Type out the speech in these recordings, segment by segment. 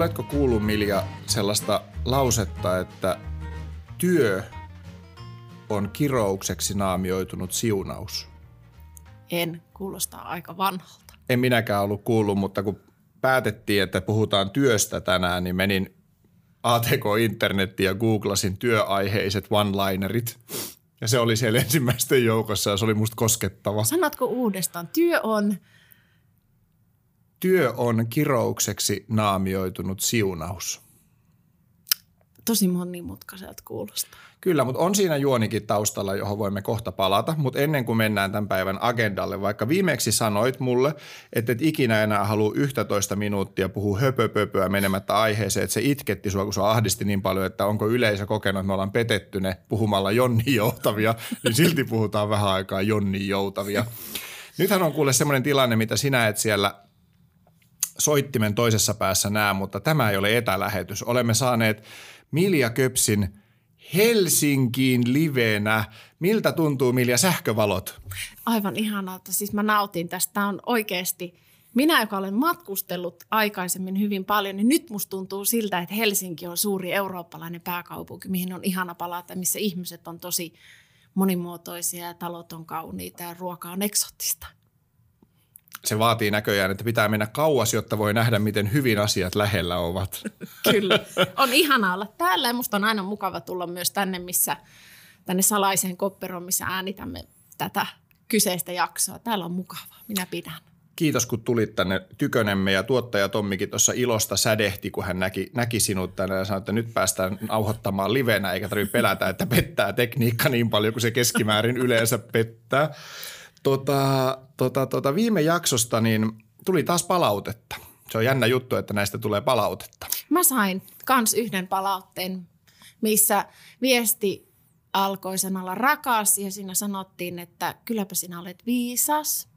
oletko kuullut Milja sellaista lausetta, että työ on kiroukseksi naamioitunut siunaus? En, kuulostaa aika vanhalta. En minäkään ollut kuullut, mutta kun päätettiin, että puhutaan työstä tänään, niin menin ATK-internettiin ja googlasin työaiheiset one-linerit. Ja se oli siellä ensimmäisten joukossa ja se oli musta koskettava. Sanotko uudestaan, työ on Työ on kiroukseksi naamioitunut siunaus. tosi monimutkaiselta kuulostaa. Kyllä, mutta on siinä juonikin taustalla, johon voimme kohta palata. Mutta ennen kuin mennään tämän päivän agendalle, vaikka viimeksi sanoit mulle, että et ikinä enää halua 11 minuuttia puhua höpöpöpöä menemättä aiheeseen, että se itketti sua, kun sua ahdisti niin paljon, että onko yleisö kokenut, että me ollaan petetty ne puhumalla Jonni Joutavia, niin silti puhutaan vähän aikaa Jonni Joutavia. Nythän on kuule semmoinen tilanne, mitä sinä et siellä soittimen toisessa päässä näe, mutta tämä ei ole etälähetys. Olemme saaneet Milja Köpsin Helsinkiin livenä. Miltä tuntuu Milja sähkövalot? Aivan ihanalta. Siis mä nautin tästä. Tämä on oikeasti, minä joka olen matkustellut aikaisemmin hyvin paljon, niin nyt musta tuntuu siltä, että Helsinki on suuri eurooppalainen pääkaupunki, mihin on ihana palata, missä ihmiset on tosi monimuotoisia ja talot on kauniita ja ruoka on eksoottista. Se vaatii näköjään, että pitää mennä kauas, jotta voi nähdä, miten hyvin asiat lähellä ovat. Kyllä. On ihana olla täällä ja musta on aina mukava tulla myös tänne, missä, tänne salaiseen kopperoon, missä äänitämme tätä kyseistä jaksoa. Täällä on mukavaa. Minä pidän. Kiitos, kun tulit tänne tykönemme ja tuottaja Tommikin tuossa ilosta sädehti, kun hän näki, näki sinut tänne ja sanoi, että nyt päästään nauhoittamaan livenä, eikä tarvitse pelätä, että pettää tekniikka niin paljon kuin se keskimäärin yleensä pettää. Tota, tota, tota, viime jaksosta niin tuli taas palautetta. Se on jännä juttu, että näistä tulee palautetta. Mä sain kans yhden palautteen, missä viesti alkoi sanalla rakas ja siinä sanottiin, että kylläpä sinä olet viisas.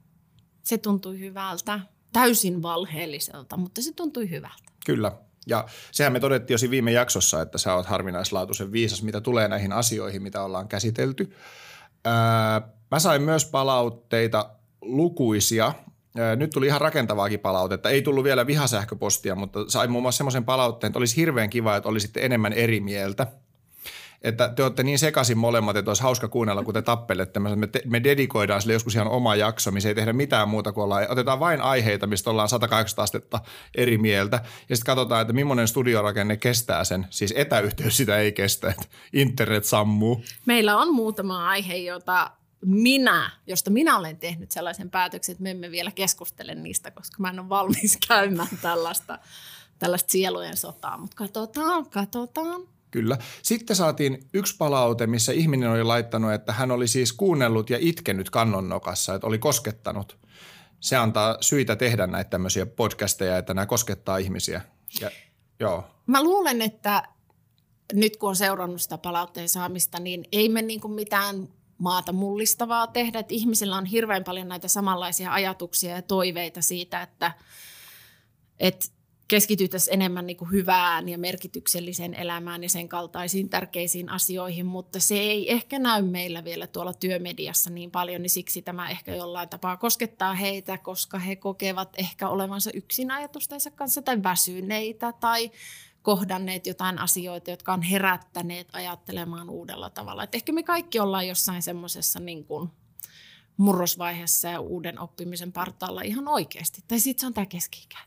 Se tuntui hyvältä, täysin valheelliselta, mutta se tuntui hyvältä. Kyllä. Ja sehän me todettiin jo siinä viime jaksossa, että sä oot harvinaislaatuisen viisas, mitä tulee näihin asioihin, mitä ollaan käsitelty. Öö, mä sain myös palautteita lukuisia. Nyt tuli ihan rakentavaakin palautetta. Ei tullut vielä vihasähköpostia, mutta sain muun muassa semmoisen palautteen, että olisi hirveän kiva, että olisitte enemmän eri mieltä. Että te olette niin sekaisin molemmat, että olisi hauska kuunnella, kun te tappelette. Me, te, me dedikoidaan sille joskus ihan oma jakso, missä ei tehdä mitään muuta kuin ollaan, otetaan vain aiheita, mistä ollaan 180 astetta eri mieltä. Ja sitten katsotaan, että millainen studiorakenne kestää sen. Siis etäyhteys sitä ei kestä, että internet sammuu. Meillä on muutama aihe, jota minä, josta minä olen tehnyt sellaisen päätöksen, että me emme vielä keskustele niistä, koska mä en ole valmis käymään tällaista, tällaista sielujen sotaa. Mutta katsotaan, katsotaan. Kyllä. Sitten saatiin yksi palaute, missä ihminen oli laittanut, että hän oli siis kuunnellut ja itkenyt kannonnokassa, että oli koskettanut. Se antaa syitä tehdä näitä tämmöisiä podcasteja, että nämä koskettaa ihmisiä. Ja, joo. Mä luulen, että nyt kun on seurannut sitä palautteen saamista, niin ei me niin kuin mitään maata mullistavaa tehdä. Että ihmisillä on hirveän paljon näitä samanlaisia ajatuksia ja toiveita siitä, että, että keskityttäisiin enemmän niin kuin hyvään ja merkitykselliseen elämään ja sen kaltaisiin tärkeisiin asioihin, mutta se ei ehkä näy meillä vielä tuolla työmediassa niin paljon, niin siksi tämä ehkä jollain tapaa koskettaa heitä, koska he kokevat ehkä olevansa yksin ajatustensa kanssa tai väsyneitä tai kohdanneet jotain asioita, jotka on herättäneet ajattelemaan uudella tavalla. Et ehkä me kaikki ollaan jossain semmoisessa niin murrosvaiheessa ja uuden oppimisen partaalla ihan oikeasti. Tai sitten se on tämä keski-ikä.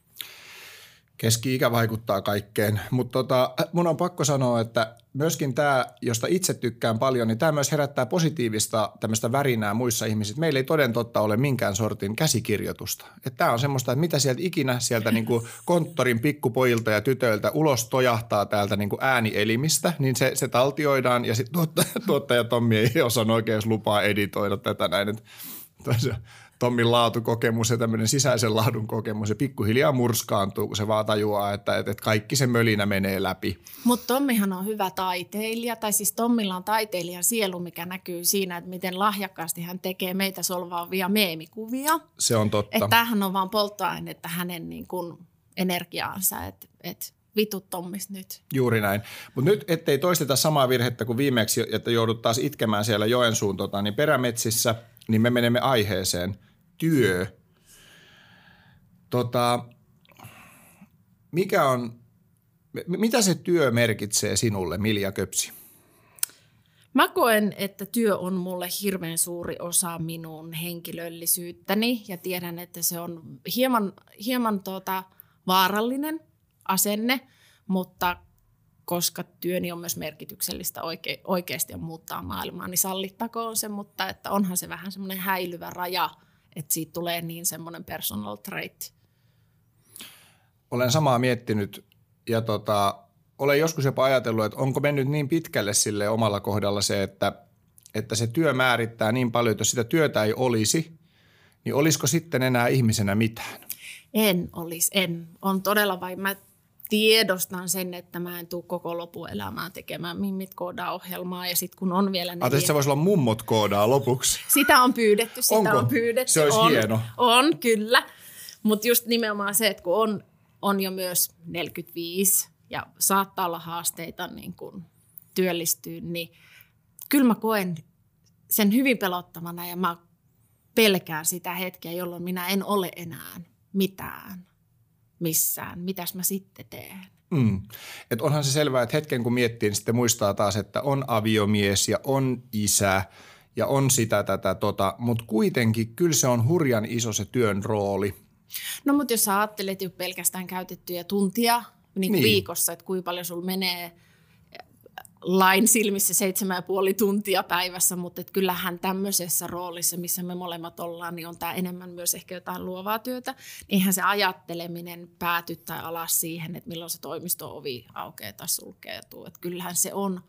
Keski-ikä vaikuttaa kaikkeen, mutta tota, mun on pakko sanoa, että myöskin tämä, josta itse tykkään paljon, niin tämä myös herättää positiivista tämmöistä värinää muissa ihmisissä. Meillä ei toden totta ole minkään sortin käsikirjoitusta. Tämä on semmoista, että mitä sieltä ikinä sieltä niinku konttorin pikkupojilta ja tytöiltä ulos tojahtaa täältä niinku äänielimistä, niin se, se taltioidaan ja sitten tuottaja, tuottaja Tommi ei osannut oikein lupaa editoida tätä näin. Että Tommin laatukokemus ja tämmöinen sisäisen laadun kokemus ja pikkuhiljaa murskaantuu, kun se vaan tajuaa, että, että kaikki se mölinä menee läpi. Mutta Tommihan on hyvä taiteilija, tai siis Tommilla on taiteilijan sielu, mikä näkyy siinä, että miten lahjakkaasti hän tekee meitä solvaavia meemikuvia. Se on totta. Että tämähän on vaan polttoainetta hänen niin kuin energiaansa, että et, vitut Tommis nyt. Juuri näin. Mutta nyt, ettei toisteta samaa virhettä kuin viimeksi, että joudut taas itkemään siellä Joensuun tota, niin perämetsissä, niin me menemme aiheeseen – työ. Tota, mikä on mitä se työ merkitsee sinulle, Milja Köpsi? Mä koen, että työ on mulle hirveän suuri osa minun henkilöllisyyttäni ja tiedän, että se on hieman, hieman tuota, vaarallinen asenne, mutta koska työni on myös merkityksellistä oike, oikeasti ja muuttaa maailmaa, niin sallittakoon se, mutta että onhan se vähän semmoinen häilyvä raja, että siitä tulee niin semmoinen personal trait. Olen samaa miettinyt ja tota, olen joskus jopa ajatellut, että onko mennyt niin pitkälle sille omalla kohdalla se, että, että se työ määrittää niin paljon, että jos sitä työtä ei olisi, niin olisiko sitten enää ihmisenä mitään? En olisi, en. On todella vain, mä tiedostan sen, että mä en tule koko lopuelämää tekemään mimmit koodaa ohjelmaa ja sitten kun on vielä. Ajattelin, että se voisi olla mummot koodaa lopuksi. Sitä on pyydetty, sitä Onko? on pyydetty. Se olisi on, hieno. On, kyllä. Mutta just nimenomaan se, että kun on, on jo myös 45 ja saattaa olla haasteita niin kun työllistyä, niin kyllä mä koen sen hyvin pelottavana ja mä pelkään sitä hetkeä, jolloin minä en ole enää mitään missään. Mitäs mä sitten teen? Mm. Et onhan se selvää, että hetken kun miettii, niin sitten muistaa taas, että on aviomies ja on isä ja on sitä tätä tota, mutta kuitenkin kyllä se on hurjan iso se työn rooli. No mutta jos sä ajattelet jo pelkästään käytettyjä tuntia niin Niin. viikossa, että kuinka paljon sulla menee lain silmissä seitsemän ja puoli tuntia päivässä, mutta et kyllähän tämmöisessä roolissa, missä me molemmat ollaan, niin on tämä enemmän myös ehkä jotain luovaa työtä. Eihän se ajatteleminen pääty tai alas siihen, että milloin se toimisto-ovi aukeaa tai sulkeutuu. Että kyllähän se on,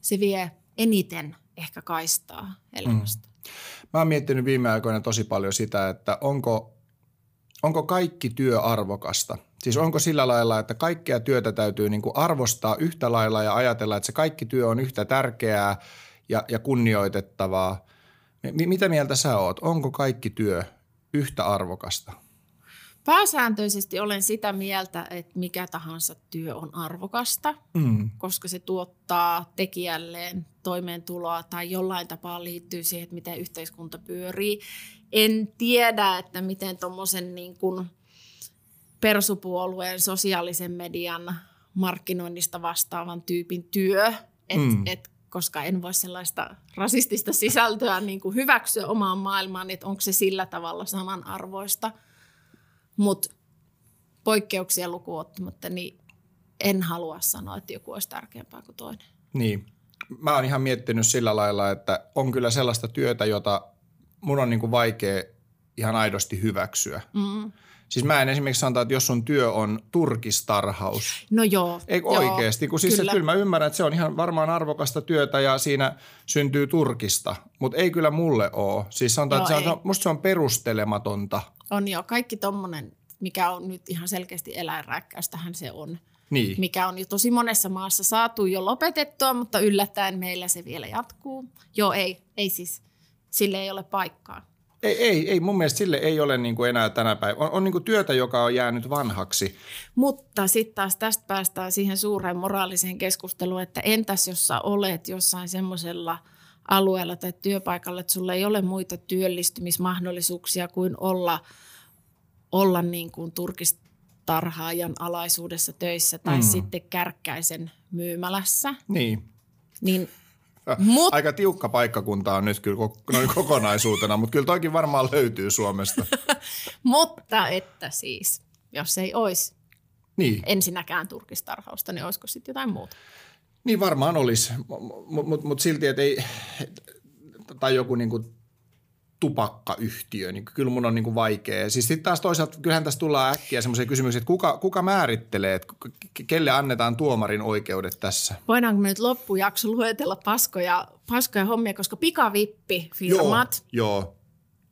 se vie eniten ehkä kaistaa elämästä. Mm. Mä oon miettinyt viime aikoina tosi paljon sitä, että onko, onko kaikki työ arvokasta. Siis onko sillä lailla, että kaikkea työtä täytyy niin kuin arvostaa yhtä lailla ja ajatella, että se kaikki työ on yhtä tärkeää ja, ja kunnioitettavaa. M- mitä mieltä sä oot? Onko kaikki työ yhtä arvokasta? Pääsääntöisesti olen sitä mieltä, että mikä tahansa työ on arvokasta, Mm. koska se tuottaa tekijälleen toimeentuloa tai jollain tapaa liittyy siihen, että miten yhteiskunta pyörii. En tiedä, että miten tuommoisen niin kuin persupuolueen sosiaalisen median markkinoinnista vastaavan tyypin työ, et, Mm. et, koska en voi sellaista rasistista sisältöä niin kuin hyväksyä omaan maailmaan, että onko se sillä tavalla samanarvoista. Mutta poikkeuksia lukuun ottamatta, niin en halua sanoa, että joku olisi tärkeämpää kuin toinen. Niin. Mä oon ihan miettinyt sillä lailla, että on kyllä sellaista työtä, jota mun on niin kuin vaikea ihan aidosti hyväksyä. Mm. Siis mä en esimerkiksi sanoa, että jos sun työ on turkistarhaus. No joo. Eikö joo, oikeasti? Kun siis kyllä. kyllä mä ymmärrän, että se on ihan varmaan arvokasta työtä ja siinä syntyy turkista, mutta ei kyllä mulle ole. Siis sanotaan, Joo, että se on, ei. musta se on perustelematonta. On jo. Kaikki tommonen, mikä on nyt ihan selkeästi eläinrääkkäystähän se on. Niin. Mikä on jo tosi monessa maassa saatu jo lopetettua, mutta yllättäen meillä se vielä jatkuu. Joo, ei. Ei siis. Sille ei ole paikkaa. Ei, ei, ei, mun mielestä sille ei ole niin kuin enää tänä päivänä. On, on niin kuin työtä, joka on jäänyt vanhaksi. Mutta sitten taas tästä päästään siihen suureen moraaliseen keskusteluun, että entäs jos sä olet jossain semmoisella alueella tai työpaikalla, että sulla ei ole muita työllistymismahdollisuuksia kuin olla, olla niin kuin turkistarhaajan alaisuudessa töissä tai Mm. sitten kärkkäisen myymälässä. Niin. Niin, Mut- Aika tiukka paikkakunta on nyt kyllä noin kokonaisuutena, mutta kyllä toikin varmaan löytyy Suomesta. mutta että siis, jos ei olisi Niin, ensinnäkään turkistarhausta, niin olisiko sitten jotain muuta? niin varmaan olisi, mutta mut, mut silti, että ei, tai joku niinku tupakkayhtiö, niin kyllä mun on niinku vaikea. Siis sitten taas toisaalta, kyllähän tässä tullaan äkkiä semmoisia kysymyksiä, että kuka, kuka määrittelee, että kelle annetaan tuomarin oikeudet tässä? Voidaanko me nyt loppujakso luetella paskoja, paskoja hommia, koska pikavippifirmat Joo, joo.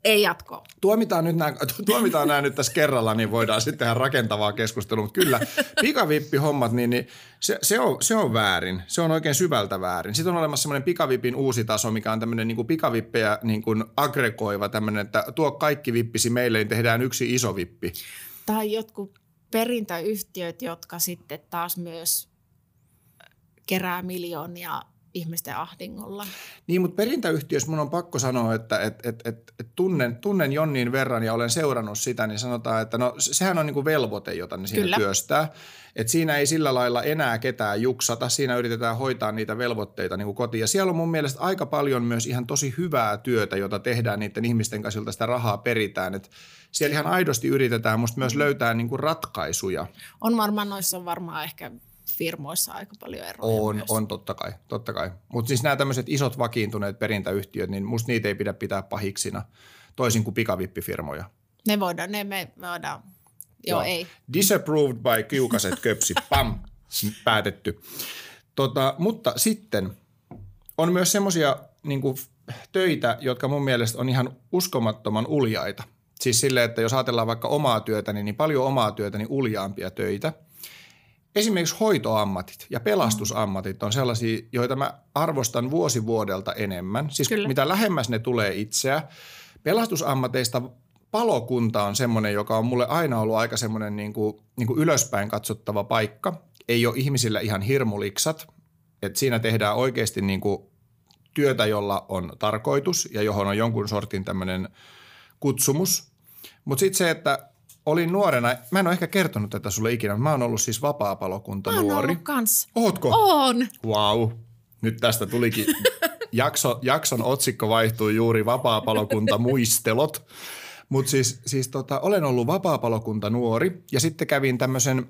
Ei jatko. Tuomitaan, nyt nämä, tuomitaan nämä nyt tässä kerralla, niin voidaan sitten tehdä rakentavaa keskustelua. Mutta kyllä, pikavippihommat, niin, niin se, se, on, se on väärin. Se on oikein syvältä väärin. Sitten on olemassa semmoinen pikavipin uusi taso, mikä on tämmöinen niin kuin pikavippejä niin kuin aggregoiva tämmöinen, että tuo kaikki vippisi meille, niin tehdään yksi iso vippi. Tai jotkut perintäyhtiöt, jotka sitten taas myös kerää miljoonia ihmisten ahdingolla. Niin, mutta perintäyhtiössä mun on pakko sanoa, että et, et, et, et tunnen, tunnen Jonnin verran ja olen seurannut sitä, niin sanotaan, että no sehän on niin kuin velvoite, jota ne siinä Kyllä. työstää. Et siinä ei sillä lailla enää ketään juksata, siinä yritetään hoitaa niitä velvoitteita niin kuin kotiin. Ja siellä on mun mielestä aika paljon myös ihan tosi hyvää työtä, jota tehdään niiden ihmisten kanssa, joilta sitä rahaa peritään. Et siellä ihan aidosti yritetään musta myös löytää niin kuin ratkaisuja. On varmaan noissa on varmaan ehkä firmoissa aika paljon eroja On, myös. on totta kai, totta kai. Mutta siis nämä tämmöiset isot vakiintuneet perintäyhtiöt, niin musta niitä ei pidä pitää pahiksina, toisin kuin pikavippifirmoja. Ne voidaan, ne me voidaan, joo, joo. ei. Disapproved by kiukaset köpsi, pam, päätetty. Tota, mutta sitten on myös semmoisia niin töitä, jotka mun mielestä on ihan uskomattoman uljaita. Siis sille, että jos ajatellaan vaikka omaa työtäni, niin paljon omaa työtäni uljaampia töitä – Esimerkiksi hoitoammatit ja pelastusammatit on sellaisia, joita mä arvostan vuosi vuodelta enemmän. Siis Kyllä. mitä lähemmäs ne tulee itseä. Pelastusammateista palokunta on semmoinen, joka on mulle aina ollut aika semmoinen niin kuin, niin kuin ylöspäin katsottava paikka. Ei ole ihmisillä ihan hirmuliksat. Et siinä tehdään oikeasti niin kuin työtä, jolla on tarkoitus ja johon on jonkun sortin tämmöinen kutsumus. Mutta sitten se, että olin nuorena, mä en ole ehkä kertonut tätä sulle ikinä, mä oon ollut siis vapaa-palokunta nuori. Mä oon ollut kans. Ootko? On. Wow. Nyt tästä tulikin, jakso, jakson otsikko vaihtui juuri vapaa-palokunta muistelot. Mutta siis, siis tota, olen ollut vapaa-palokunta nuori ja sitten kävin tämmöisen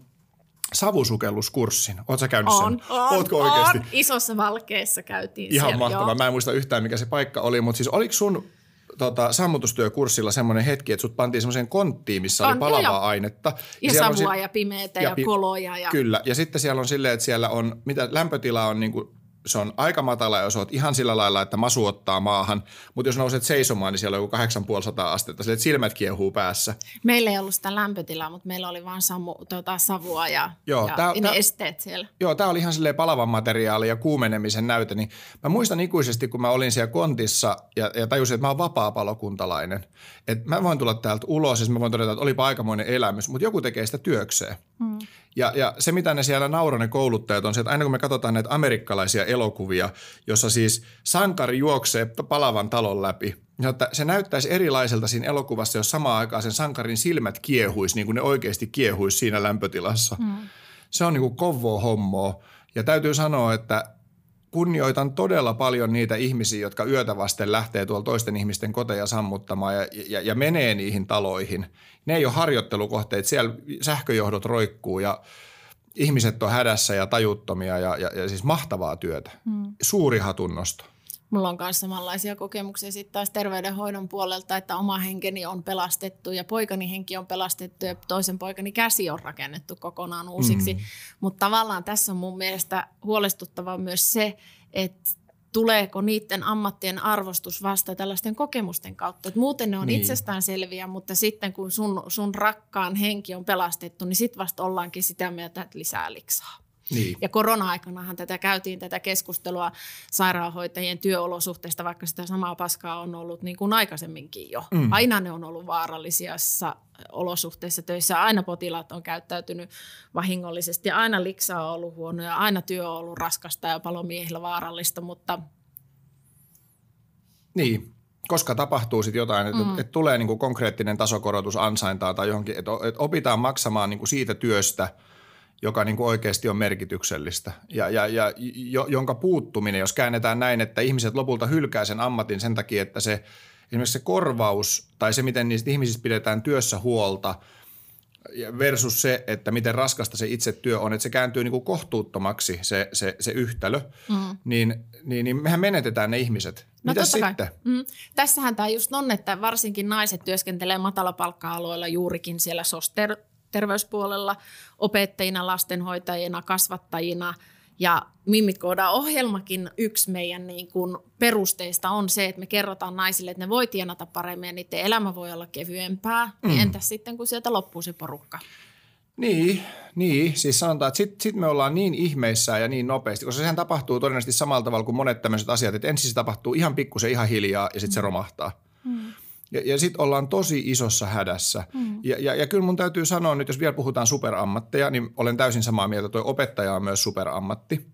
savusukelluskurssin. Oletko käynyt on, sen? On, Ootko oikeasti? On. Isossa valkeessa käytiin Ihan siellä, mahtavaa. Joo. Mä en muista yhtään, mikä se paikka oli, mutta siis oliko sun tota, sammutustyökurssilla semmoinen hetki, että sut pantiin semmoiseen konttiin, missä on, oli palavaa jo, ainetta. Ja, ja savua ja pimeitä ja, ja koloja. Ja... Kyllä, ja sitten siellä on silleen, että siellä on, mitä lämpötila on niin kuin se on aika matala, jos olet ihan sillä lailla, että masu ottaa maahan, mutta jos nouset seisomaan, niin siellä on joku 8500 astetta, sille, että silmät kiehuu päässä. Meillä ei ollut sitä lämpötilaa, mutta meillä oli vain samu, tuota, savua ja, joo, ja tää, ne tää, esteet siellä. Joo, tämä oli ihan silleen palavan materiaali ja kuumenemisen näyte, niin mä muistan ikuisesti, kun mä olin siellä kontissa ja, ja tajusin, että mä oon vapaa-palokuntalainen. Että mä voin tulla täältä ulos ja mä voin todeta, että olipa aikamoinen elämys, mutta joku tekee sitä työkseen. Hmm. Ja, ja se, mitä ne siellä naura ne kouluttajat on se, että aina kun me katsotaan näitä amerikkalaisia elokuvia, jossa siis sankari juoksee palavan talon läpi, niin että se näyttäisi erilaiselta siinä elokuvassa, jos samaan aikaan sen sankarin silmät kiehuisi, niin kuin ne oikeasti kiehuisi siinä lämpötilassa. Mm. Se on niin kuin kovoo hommoa. Ja täytyy sanoa, että kunnioitan todella paljon niitä ihmisiä, jotka yötä vasten lähtee tuolla toisten ihmisten koteja sammuttamaan ja, ja, ja menee niihin taloihin. Ne ei ole harjoittelukohteet, siellä sähköjohdot roikkuu ja ihmiset on hädässä ja tajuttomia ja, ja, ja siis mahtavaa työtä. Hmm. Suuri hatunnosto. Mulla on myös samanlaisia kokemuksia sitten taas terveydenhoidon puolelta, että oma henkeni on pelastettu ja poikani henki on pelastettu ja toisen poikani käsi on rakennettu kokonaan uusiksi. Mm. Mutta tavallaan tässä on mun mielestä huolestuttava myös se, että tuleeko niiden ammattien arvostus vasta tällaisten kokemusten kautta. Et muuten ne on niin. itsestäänselviä, mutta sitten kun sun, sun rakkaan henki on pelastettu, niin sitten vasta ollaankin sitä mieltä, että lisää liksaa. Niin. Ja korona-aikanahan tätä käytiin tätä keskustelua sairaanhoitajien työolosuhteista, vaikka sitä samaa paskaa on ollut niin kuin aikaisemminkin jo. Mm. Aina ne on ollut vaarallisia olosuhteissa töissä, aina potilaat on käyttäytynyt vahingollisesti, aina liksa on ollut huono ja aina työ on ollut raskasta ja palomiehillä vaarallista, mutta... Niin, koska tapahtuu sitten jotain, että mm. et tulee niinku konkreettinen tasokorotus ansaintaa tai johonkin, että et opitaan maksamaan niinku siitä työstä – joka niin kuin oikeasti on merkityksellistä ja, ja, ja jo, jonka puuttuminen, jos käännetään näin, että ihmiset lopulta hylkää sen ammatin sen takia, että se esimerkiksi se korvaus tai se, miten niistä ihmisistä pidetään työssä huolta versus se, että miten raskasta se itse työ on, että se kääntyy niin kuin kohtuuttomaksi se, se, se yhtälö, mm. niin, niin, niin mehän menetetään ne ihmiset. No Mitä sitten? Mm. Tässähän tämä just on, että varsinkin naiset työskentelee matalapalkka-alueella juurikin siellä soster terveyspuolella opettajina, lastenhoitajina, kasvattajina ja Mimikooda ohjelmakin yksi meidän niin kuin perusteista on se, että me kerrotaan naisille, että ne voi tienata paremmin ja niiden elämä voi olla kevyempää. Mm. Niin entäs sitten, kun sieltä loppuu se porukka? Niin, niin, siis sanotaan, että sitten sit me ollaan niin ihmeissä ja niin nopeasti, koska sehän tapahtuu todennäköisesti samalla tavalla kuin monet tämmöiset asiat, että ensin se tapahtuu ihan pikkusen ihan hiljaa ja sitten mm. se romahtaa. Mm. Ja, ja sitten ollaan tosi isossa hädässä. Mm. Ja, ja, ja kyllä mun täytyy sanoa nyt, jos vielä puhutaan superammatteja, niin olen täysin samaa mieltä. Tuo opettaja on myös superammatti.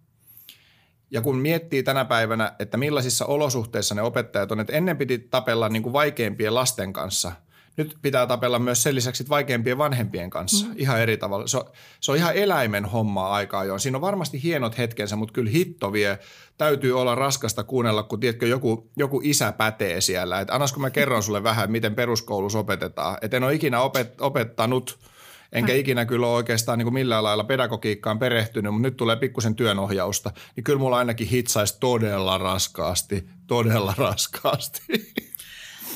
Ja kun miettii tänä päivänä, että millaisissa olosuhteissa ne opettajat on, että ennen piti tapella niin kuin vaikeimpien lasten kanssa – nyt pitää tapella myös sen lisäksi vaikeimpien vanhempien kanssa mm. ihan eri tavalla. Se on, se on ihan eläimen hommaa aikaa jo. Siinä on varmasti hienot hetkensä, mutta kyllä hitto vie. Täytyy olla raskasta kuunnella, kun tiedätkö, joku, joku isä pätee siellä. Että annas kun mä kerron sulle vähän, miten peruskoulussa opetetaan. Että en ole ikinä opet, opettanut – enkä ikinä kyllä ole oikeastaan niin kuin millään lailla pedagogiikkaan perehtynyt, mutta nyt tulee pikkusen työnohjausta, niin kyllä mulla ainakin hitsaisi todella raskaasti, todella raskaasti.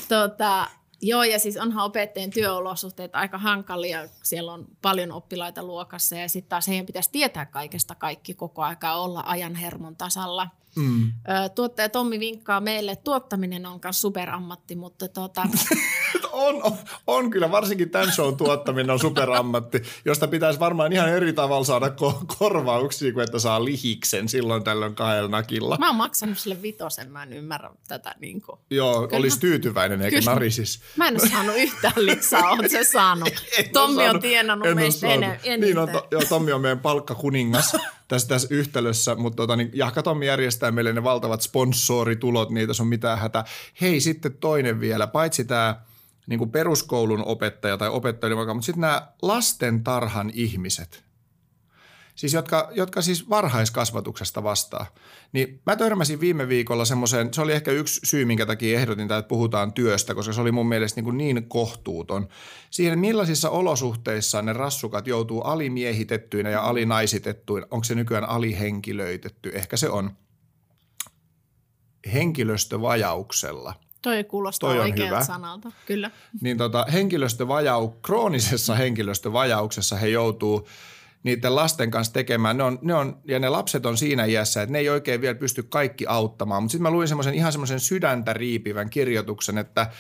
Tota, Joo, ja siis onhan opettajien työolosuhteet aika hankalia. Siellä on paljon oppilaita luokassa ja sitten taas heidän pitäisi tietää kaikesta kaikki koko aika olla ajan hermon tasalla. Mm. Tuottaja Tommi vinkkaa meille, että tuottaminen on myös superammatti, mutta tuota... on, on, on, kyllä, varsinkin tämän show tuottaminen on superammatti, josta pitäisi varmaan ihan eri tavalla saada ko- korvauksia, kuin että saa lihiksen silloin tällöin kahdella nakilla. Mä oon maksanut sille vitosen, mä en ymmärrä tätä. Niin kuin. Joo, kyllä. olisi tyytyväinen eikä kyllä. narisis. Mä en ole saanut yhtään lisää, oot se saanut. Tommi on tienannut meistä eniten. Niin on, to, joo, Tommi on meidän palkkakuningas tässä, tässä yhtälössä, mutta tota, niin Jahka Tommi järjestää meille ne valtavat sponsoritulot, niitä on mitään hätä. Hei, sitten toinen vielä, paitsi tämä niin kuin peruskoulun opettaja tai opettaja, mutta sitten nämä lastentarhan ihmiset, siis jotka, jotka siis varhaiskasvatuksesta vastaa. Niin mä törmäsin viime viikolla semmoiseen, se oli ehkä yksi syy, minkä takia ehdotin että puhutaan työstä, koska se oli mun mielestä niin, kuin niin kohtuuton. Siihen, millaisissa olosuhteissa ne rassukat joutuu alimiehitettyinä ja alinaisitettuina, onko se nykyään alihenkilöitetty, ehkä se on, henkilöstövajauksella – Toi kuulostaa Toi on hyvä. sanalta, kyllä. Niin tota, henkilöstövajau, kroonisessa henkilöstövajauksessa he joutuu niiden lasten kanssa tekemään. Ne on, ne on, ja ne lapset on siinä iässä, että ne ei oikein vielä pysty kaikki auttamaan. Mutta sitten mä luin semmoisen ihan semmoisen sydäntä riipivän kirjoituksen, että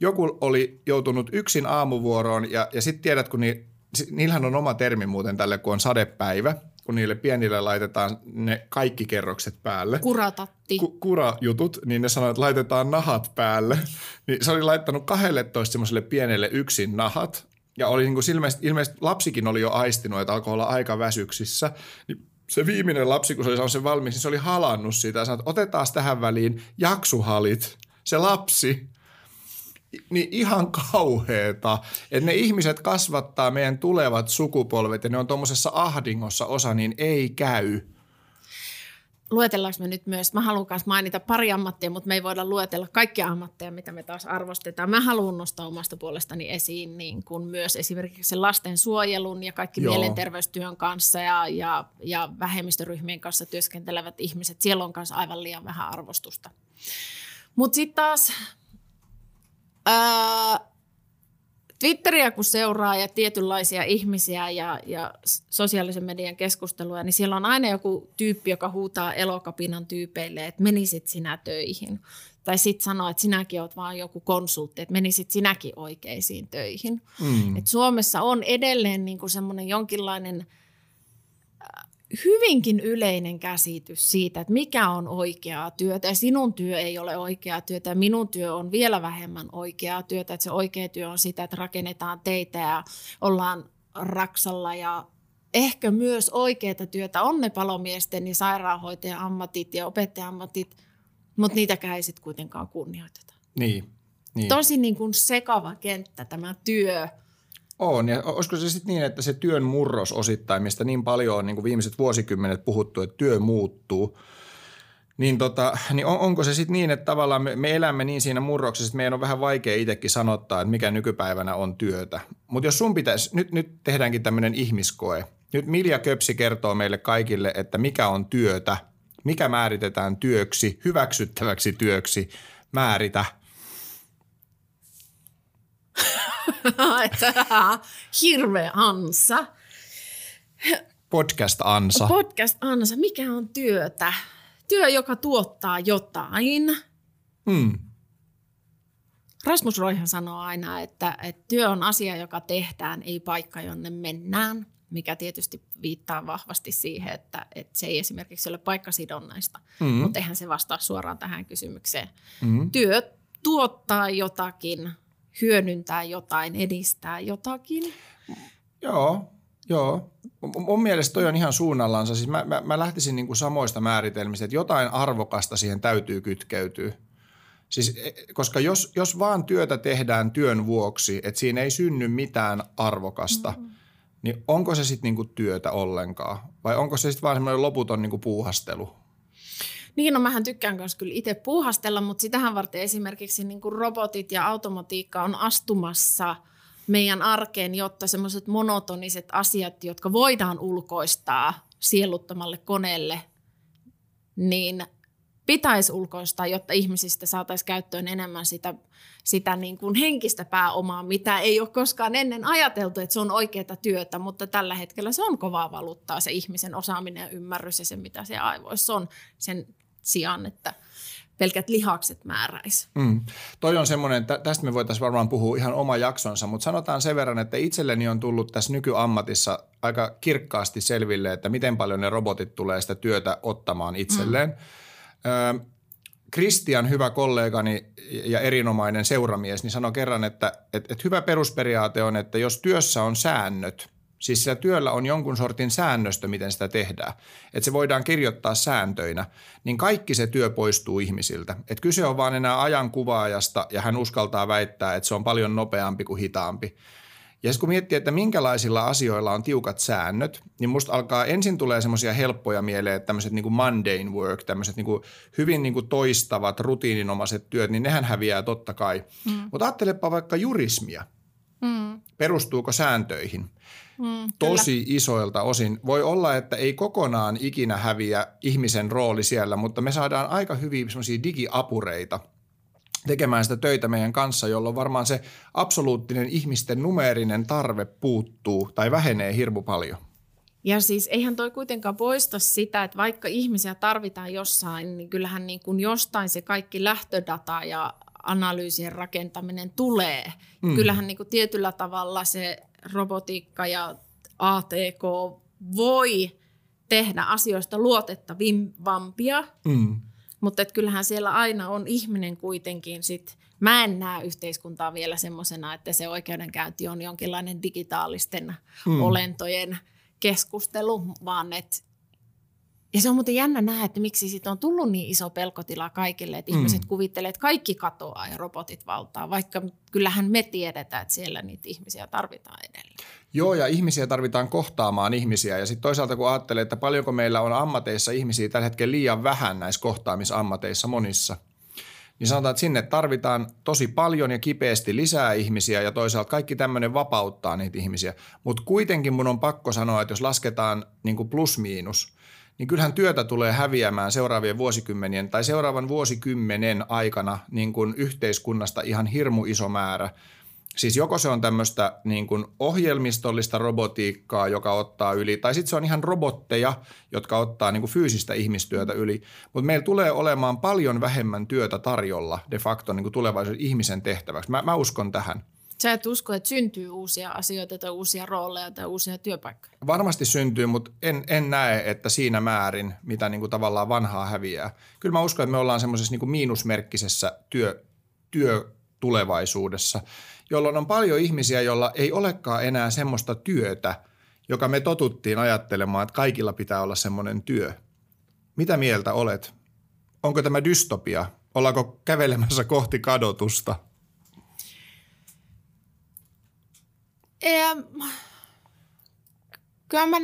joku oli joutunut yksin aamuvuoroon ja, ja sitten tiedät, kun ni, niillähän on oma termi muuten tälle, kun on sadepäivä – kun niille pienille laitetaan ne kaikki kerrokset päälle. Kuratatti. Ku, kurajutut, niin ne sanoo, että laitetaan nahat päälle. Niin se oli laittanut 12 semmoiselle pienelle yksin nahat. Ja oli niin kuin ilmeisesti, ilmeisesti lapsikin oli jo aistinut, että alkoi olla aika väsyksissä. Niin se viimeinen lapsi, kun se oli saanut sen valmiiksi, niin se oli halannut sitä ja sanoi, että otetaan tähän väliin jaksuhalit. Se lapsi niin ihan kauheeta, että ne ihmiset kasvattaa meidän tulevat sukupolvet ja ne on tuommoisessa ahdingossa osa, niin ei käy. Luetellaanko me nyt myös, mä haluan myös mainita pari ammattia, mutta me ei voida luetella kaikkia ammatteja, mitä me taas arvostetaan. Mä haluan nostaa omasta puolestani esiin niin kuin myös esimerkiksi lastensuojelun ja kaikki Joo. mielenterveystyön kanssa ja, ja, ja vähemmistöryhmien kanssa työskentelevät ihmiset. Siellä on myös aivan liian vähän arvostusta. Mutta sitten taas Ää, Twitteriä kun seuraa ja tietynlaisia ihmisiä ja, ja sosiaalisen median keskustelua, niin siellä on aina joku tyyppi, joka huutaa elokapinan tyypeille, että menisit sinä töihin. Tai sitten sanoo, että sinäkin olet vaan joku konsultti, että menisit sinäkin oikeisiin töihin. Mm. Et Suomessa on edelleen niin semmoinen jonkinlainen – hyvinkin yleinen käsitys siitä, että mikä on oikeaa työtä ja sinun työ ei ole oikeaa työtä ja minun työ on vielä vähemmän oikeaa työtä, että se oikea työ on sitä, että rakennetaan teitä ja ollaan raksalla ja ehkä myös oikeaa työtä on ne palomiesten ja sairaanhoitajan ammatit ja opettajan ammatit, mutta niitäkään ei sitten kuitenkaan kunnioiteta. Niin, niin. Tosi niin kuin sekava kenttä tämä työ – on, ja olisiko se sitten niin, että se työn murros osittain, mistä niin paljon on niin kuin viimeiset vuosikymmenet puhuttu, että työ muuttuu, niin, tota, niin on, onko se sitten niin, että tavallaan me, me elämme niin siinä murroksessa, että meidän on vähän vaikea itsekin sanottaa, että mikä nykypäivänä on työtä. Mutta jos sun pitäisi, nyt, nyt tehdäänkin tämmöinen ihmiskoe. Nyt Milja Köpsi kertoo meille kaikille, että mikä on työtä, mikä määritetään työksi, hyväksyttäväksi työksi, määritä – Hirveä ansa. Podcast ansa. Podcast ansa. Mikä on työtä? Työ, joka tuottaa jotain. Hmm. Rasmus Roihan sanoo aina, että, että työ on asia, joka tehdään, ei paikka, jonne mennään, mikä tietysti viittaa vahvasti siihen, että, että se ei esimerkiksi ole paikkasidonnaista, mm. mutta eihän se vastaa suoraan tähän kysymykseen. Mm. Työ tuottaa jotakin, hyödyntää jotain, edistää jotakin. Joo, Joo. Mun mielestä toi on ihan suunnallansa. Siis mä, mä, mä lähtisin niin kuin samoista määritelmistä, että jotain arvokasta siihen täytyy kytkeytyä. Siis, e, koska jos, jos vaan työtä tehdään työn vuoksi, että siinä ei synny mitään arvokasta, mm-hmm. niin onko se sitten niinku työtä ollenkaan? Vai onko se sitten vaan semmoinen loputon niinku puuhastelu? Niin, no mähän tykkään myös kyllä itse puuhastella, mutta sitähän varten esimerkiksi niin kuin robotit ja automatiikka on astumassa meidän arkeen, jotta semmoiset monotoniset asiat, jotka voidaan ulkoistaa sieluttomalle koneelle, niin pitäisi ulkoistaa, jotta ihmisistä saataisiin käyttöön enemmän sitä, sitä niin kuin henkistä pääomaa, mitä ei ole koskaan ennen ajateltu, että se on oikeaa työtä, mutta tällä hetkellä se on kovaa valuuttaa se ihmisen osaaminen ja ymmärrys ja se, mitä se aivoissa on sen sijaan, että pelkät lihakset määräisi. Mm. Toi on semmoinen, tästä me voitaisiin varmaan puhua ihan oma jaksonsa, mutta sanotaan sen verran, että itselleni on tullut tässä nykyammatissa aika kirkkaasti selville, että miten paljon ne robotit tulee sitä työtä ottamaan itselleen. Mm Kristian, hyvä kollegani ja erinomainen seuramies, niin sanoi kerran, että, että, että hyvä perusperiaate on, että jos työssä on säännöt, siis sillä työllä on jonkun sortin säännöstö, miten sitä tehdään, että se voidaan kirjoittaa sääntöinä, niin kaikki se työ poistuu ihmisiltä. Että kyse on vaan enää ajan kuvaajasta ja hän uskaltaa väittää, että se on paljon nopeampi kuin hitaampi. Ja kun miettii, että minkälaisilla asioilla on tiukat säännöt, niin musta alkaa ensin tulee semmoisia helppoja mieleen, että tämmöiset niin mundane work, tämmöiset niin hyvin niin kuin toistavat, rutiininomaiset työt, niin nehän häviää totta kai. Mm. Mutta ajattelepa vaikka jurismia. Mm. Perustuuko sääntöihin? Mm, Tosi kyllä. isoilta osin. Voi olla, että ei kokonaan ikinä häviä ihmisen rooli siellä, mutta me saadaan aika hyvin semmoisia digiapureita – tekemään sitä töitä meidän kanssa, jolloin varmaan se absoluuttinen ihmisten numeerinen tarve puuttuu tai vähenee hirmu paljon. Ja siis eihän toi kuitenkaan poista sitä, että vaikka ihmisiä tarvitaan jossain, niin kyllähän niin kuin jostain se kaikki lähtödata ja analyysien rakentaminen tulee. Mm. Kyllähän niin kuin tietyllä tavalla se robotiikka ja ATK voi tehdä asioista luotettavimpia, mm. Mutta kyllähän siellä aina on ihminen kuitenkin sit, mä en näe yhteiskuntaa vielä semmoisena, että se oikeudenkäynti on jonkinlainen digitaalisten hmm. olentojen keskustelu, vaan että ja se on muuten jännä nähdä, että miksi siitä on tullut niin iso pelkotila kaikille, että mm. ihmiset kuvittelee, että kaikki katoaa ja robotit valtaa, vaikka kyllähän me tiedetään, että siellä niitä ihmisiä tarvitaan edelleen. Joo, ja ihmisiä tarvitaan kohtaamaan ihmisiä. Ja sitten toisaalta kun ajattelee, että paljonko meillä on ammateissa ihmisiä tällä hetkellä liian vähän näissä kohtaamisammateissa monissa, niin sanotaan, että sinne tarvitaan tosi paljon ja kipeästi lisää ihmisiä ja toisaalta kaikki tämmöinen vapauttaa niitä ihmisiä. Mutta kuitenkin mun on pakko sanoa, että jos lasketaan niin plus-miinus – niin kyllähän työtä tulee häviämään seuraavien vuosikymmenien tai seuraavan vuosikymmenen aikana niin kuin yhteiskunnasta ihan hirmu iso määrä. Siis joko se on tämmöistä niin kuin ohjelmistollista robotiikkaa, joka ottaa yli, tai sitten se on ihan robotteja, jotka ottaa niin kuin fyysistä ihmistyötä yli. Mutta meillä tulee olemaan paljon vähemmän työtä tarjolla de facto niin kuin tulevaisuuden ihmisen tehtäväksi. Mä, mä uskon tähän. Sä et usko, että syntyy uusia asioita tai uusia rooleja tai uusia työpaikkoja? Varmasti syntyy, mutta en, en näe, että siinä määrin, mitä niin kuin tavallaan vanhaa häviää. Kyllä mä uskon, että me ollaan semmoisessa niin miinusmerkkisessä työ, työtulevaisuudessa, jolloin on paljon ihmisiä, joilla ei olekaan enää semmoista työtä, joka me totuttiin ajattelemaan, että kaikilla pitää olla semmoinen työ. Mitä mieltä olet? Onko tämä dystopia? Ollaanko kävelemässä kohti kadotusta? Ähm, kyllä mä,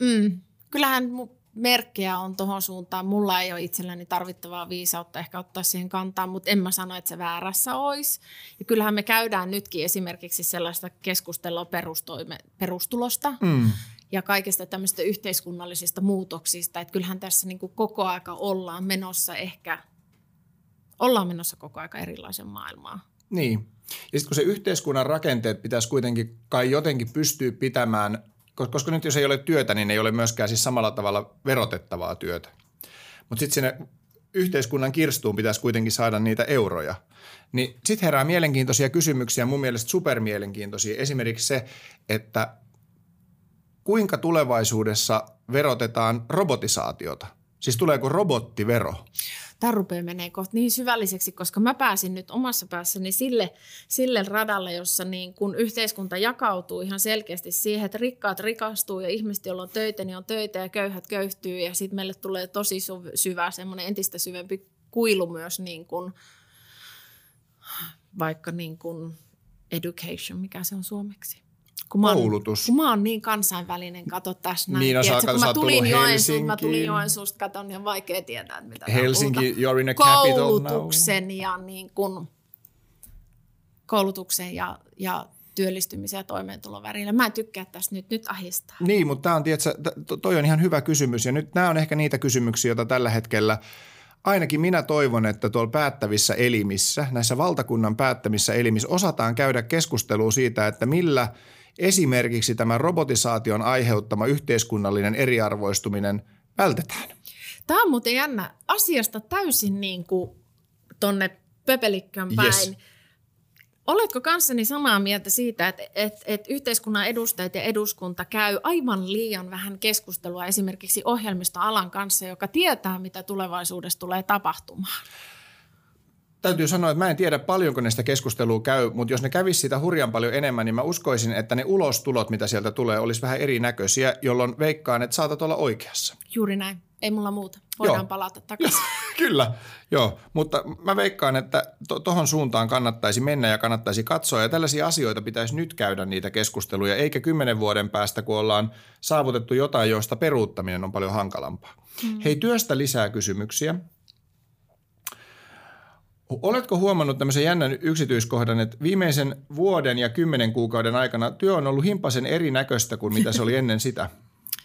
mm, kyllähän merkkejä on tuohon suuntaan. Mulla ei ole itselläni tarvittavaa viisautta ehkä ottaa siihen kantaa, mutta en mä sano, että se väärässä olisi. Ja kyllähän me käydään nytkin esimerkiksi sellaista keskustelua perustoime, perustulosta mm. ja kaikista tämmöistä yhteiskunnallisista muutoksista. Että kyllähän tässä niin kuin koko aika ollaan menossa ehkä, ollaan menossa koko aika erilaisen maailmaan. Niin, ja sitten kun se yhteiskunnan rakenteet pitäisi kuitenkin kai jotenkin pystyä pitämään, koska nyt jos ei ole työtä, niin ei ole myöskään siis samalla tavalla verotettavaa työtä. Mutta sitten sinne yhteiskunnan kirstuun pitäisi kuitenkin saada niitä euroja. Niin sitten herää mielenkiintoisia kysymyksiä, mun mielestä supermielenkiintoisia. Esimerkiksi se, että kuinka tulevaisuudessa verotetaan robotisaatiota? Siis tuleeko robottivero? Tämä rupeaa menee kohta niin syvälliseksi, koska mä pääsin nyt omassa päässäni sille, sille radalle, jossa niin kun yhteiskunta jakautuu ihan selkeästi siihen, että rikkaat rikastuu ja ihmiset, joilla on töitä, niin on töitä ja köyhät köyhtyy ja sitten meille tulee tosi syvä, semmoinen entistä syvempi kuilu myös niin kun, vaikka niin kun education, mikä se on suomeksi? Kun mä, oon, kun mä oon niin kansainvälinen, kato tässä näin. Niin, Tiedätkö, kun mä tulin, Joensuusta, mä tulin Joensuusta, katon, niin on vaikea tietää, että mitä Helsinki, you're in a Koulutuksen now. ja niin kun, koulutuksen ja, ja työllistymisen ja toimeentulon värillä. Mä en tykkää tästä nyt, nyt ahistaa. Niin, mutta tämä on, tiedätkö, toi on ihan hyvä kysymys ja nyt nämä on ehkä niitä kysymyksiä, joita tällä hetkellä ainakin minä toivon, että tuolla päättävissä elimissä, näissä valtakunnan päättämissä elimissä osataan käydä keskustelua siitä, että millä – esimerkiksi tämä robotisaation aiheuttama yhteiskunnallinen eriarvoistuminen vältetään. Tämä on muuten jännä. Asiasta täysin niin kuin tonne pöpelikkön päin. Yes. Oletko kanssani samaa mieltä siitä, että, että, että yhteiskunnan edustajat ja eduskunta käy aivan liian vähän keskustelua esimerkiksi ohjelmistoalan kanssa, joka tietää, mitä tulevaisuudessa tulee tapahtumaan? Täytyy sanoa, että mä en tiedä paljonko näistä keskustelua käy, mutta jos ne kävisi sitä hurjan paljon enemmän, niin mä uskoisin, että ne ulostulot, mitä sieltä tulee, olisi vähän erinäköisiä, jolloin veikkaan, että saatat olla oikeassa. Juuri näin. Ei mulla muuta. Voidaan joo. palata takaisin. Kyllä, joo. Mutta mä veikkaan, että tuohon to- suuntaan kannattaisi mennä ja kannattaisi katsoa. Ja tällaisia asioita pitäisi nyt käydä niitä keskusteluja, eikä kymmenen vuoden päästä, kun ollaan saavutettu jotain, joista peruuttaminen on paljon hankalampaa. Mm. Hei, työstä lisää kysymyksiä. Oletko huomannut tämmöisen jännän yksityiskohdan, että viimeisen vuoden ja kymmenen kuukauden aikana työ on ollut himpasen erinäköistä kuin mitä se oli ennen sitä?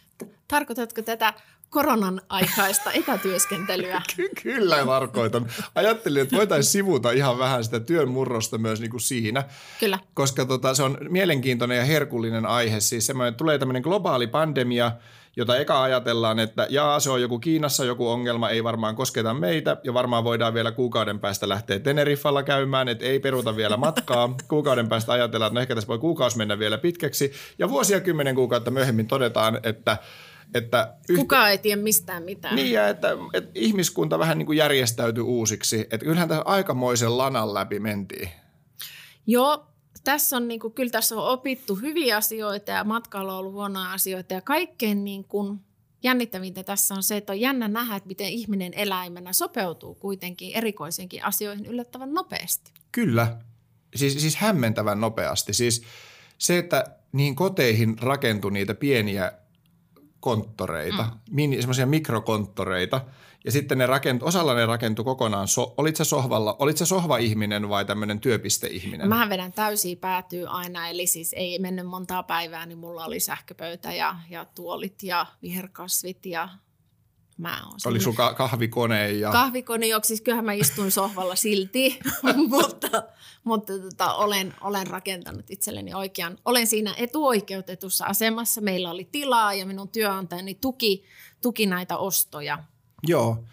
Tarkoitatko tätä koronan aikaista etätyöskentelyä? Ky- kyllä tarkoitan. Ajattelin, että voitaisiin sivuta ihan vähän sitä työn murrosta myös niin kuin siinä. Kyllä. Koska tota, se on mielenkiintoinen ja herkullinen aihe. Siis semmoinen, tulee tämmöinen globaali pandemia – jota eka ajatellaan, että jaa, se on joku Kiinassa joku ongelma, ei varmaan kosketa meitä ja varmaan voidaan vielä kuukauden päästä lähteä Teneriffalla käymään, että ei peruta vielä matkaa. Kuukauden päästä ajatellaan, että no ehkä tässä voi kuukausi mennä vielä pitkäksi ja vuosia kymmenen kuukautta myöhemmin todetaan, että että yhtä... Kukaan ei tiedä mistään mitään. Niin, ja että, että ihmiskunta vähän niin kuin järjestäytyi uusiksi. Että kyllähän tässä aikamoisen lanan läpi mentiin. Joo, tässä on, niin kuin, kyllä tässä on opittu hyviä asioita ja matkailu on ollut huonoja asioita ja kaikkein niin kuin, jännittävintä tässä on se, että on jännä nähdä, että miten ihminen eläimenä sopeutuu kuitenkin erikoisenkin asioihin yllättävän nopeasti. Kyllä, siis, siis hämmentävän nopeasti. Siis se, että niin koteihin rakentui niitä pieniä konttoreita, mm. semmoisia mikrokonttoreita – ja sitten ne rakentu, osalla ne rakentui kokonaan, so, olit se sohvalla, olit se sohva-ihminen vai tämmöinen työpisteihminen? Mähän vedän täysiä päätyy aina, eli siis ei mennyt montaa päivää, niin mulla oli sähköpöytä ja, ja tuolit ja viherkasvit ja mä oon Oli sun kahvikone ja... Kahvikone, joo, siis kyllähän mä istuin sohvalla silti, mutta, mutta tota, olen, olen rakentanut itselleni oikean. Olen siinä etuoikeutetussa asemassa. Meillä oli tilaa ja minun työnantajani tuki, tuki näitä ostoja – Joo.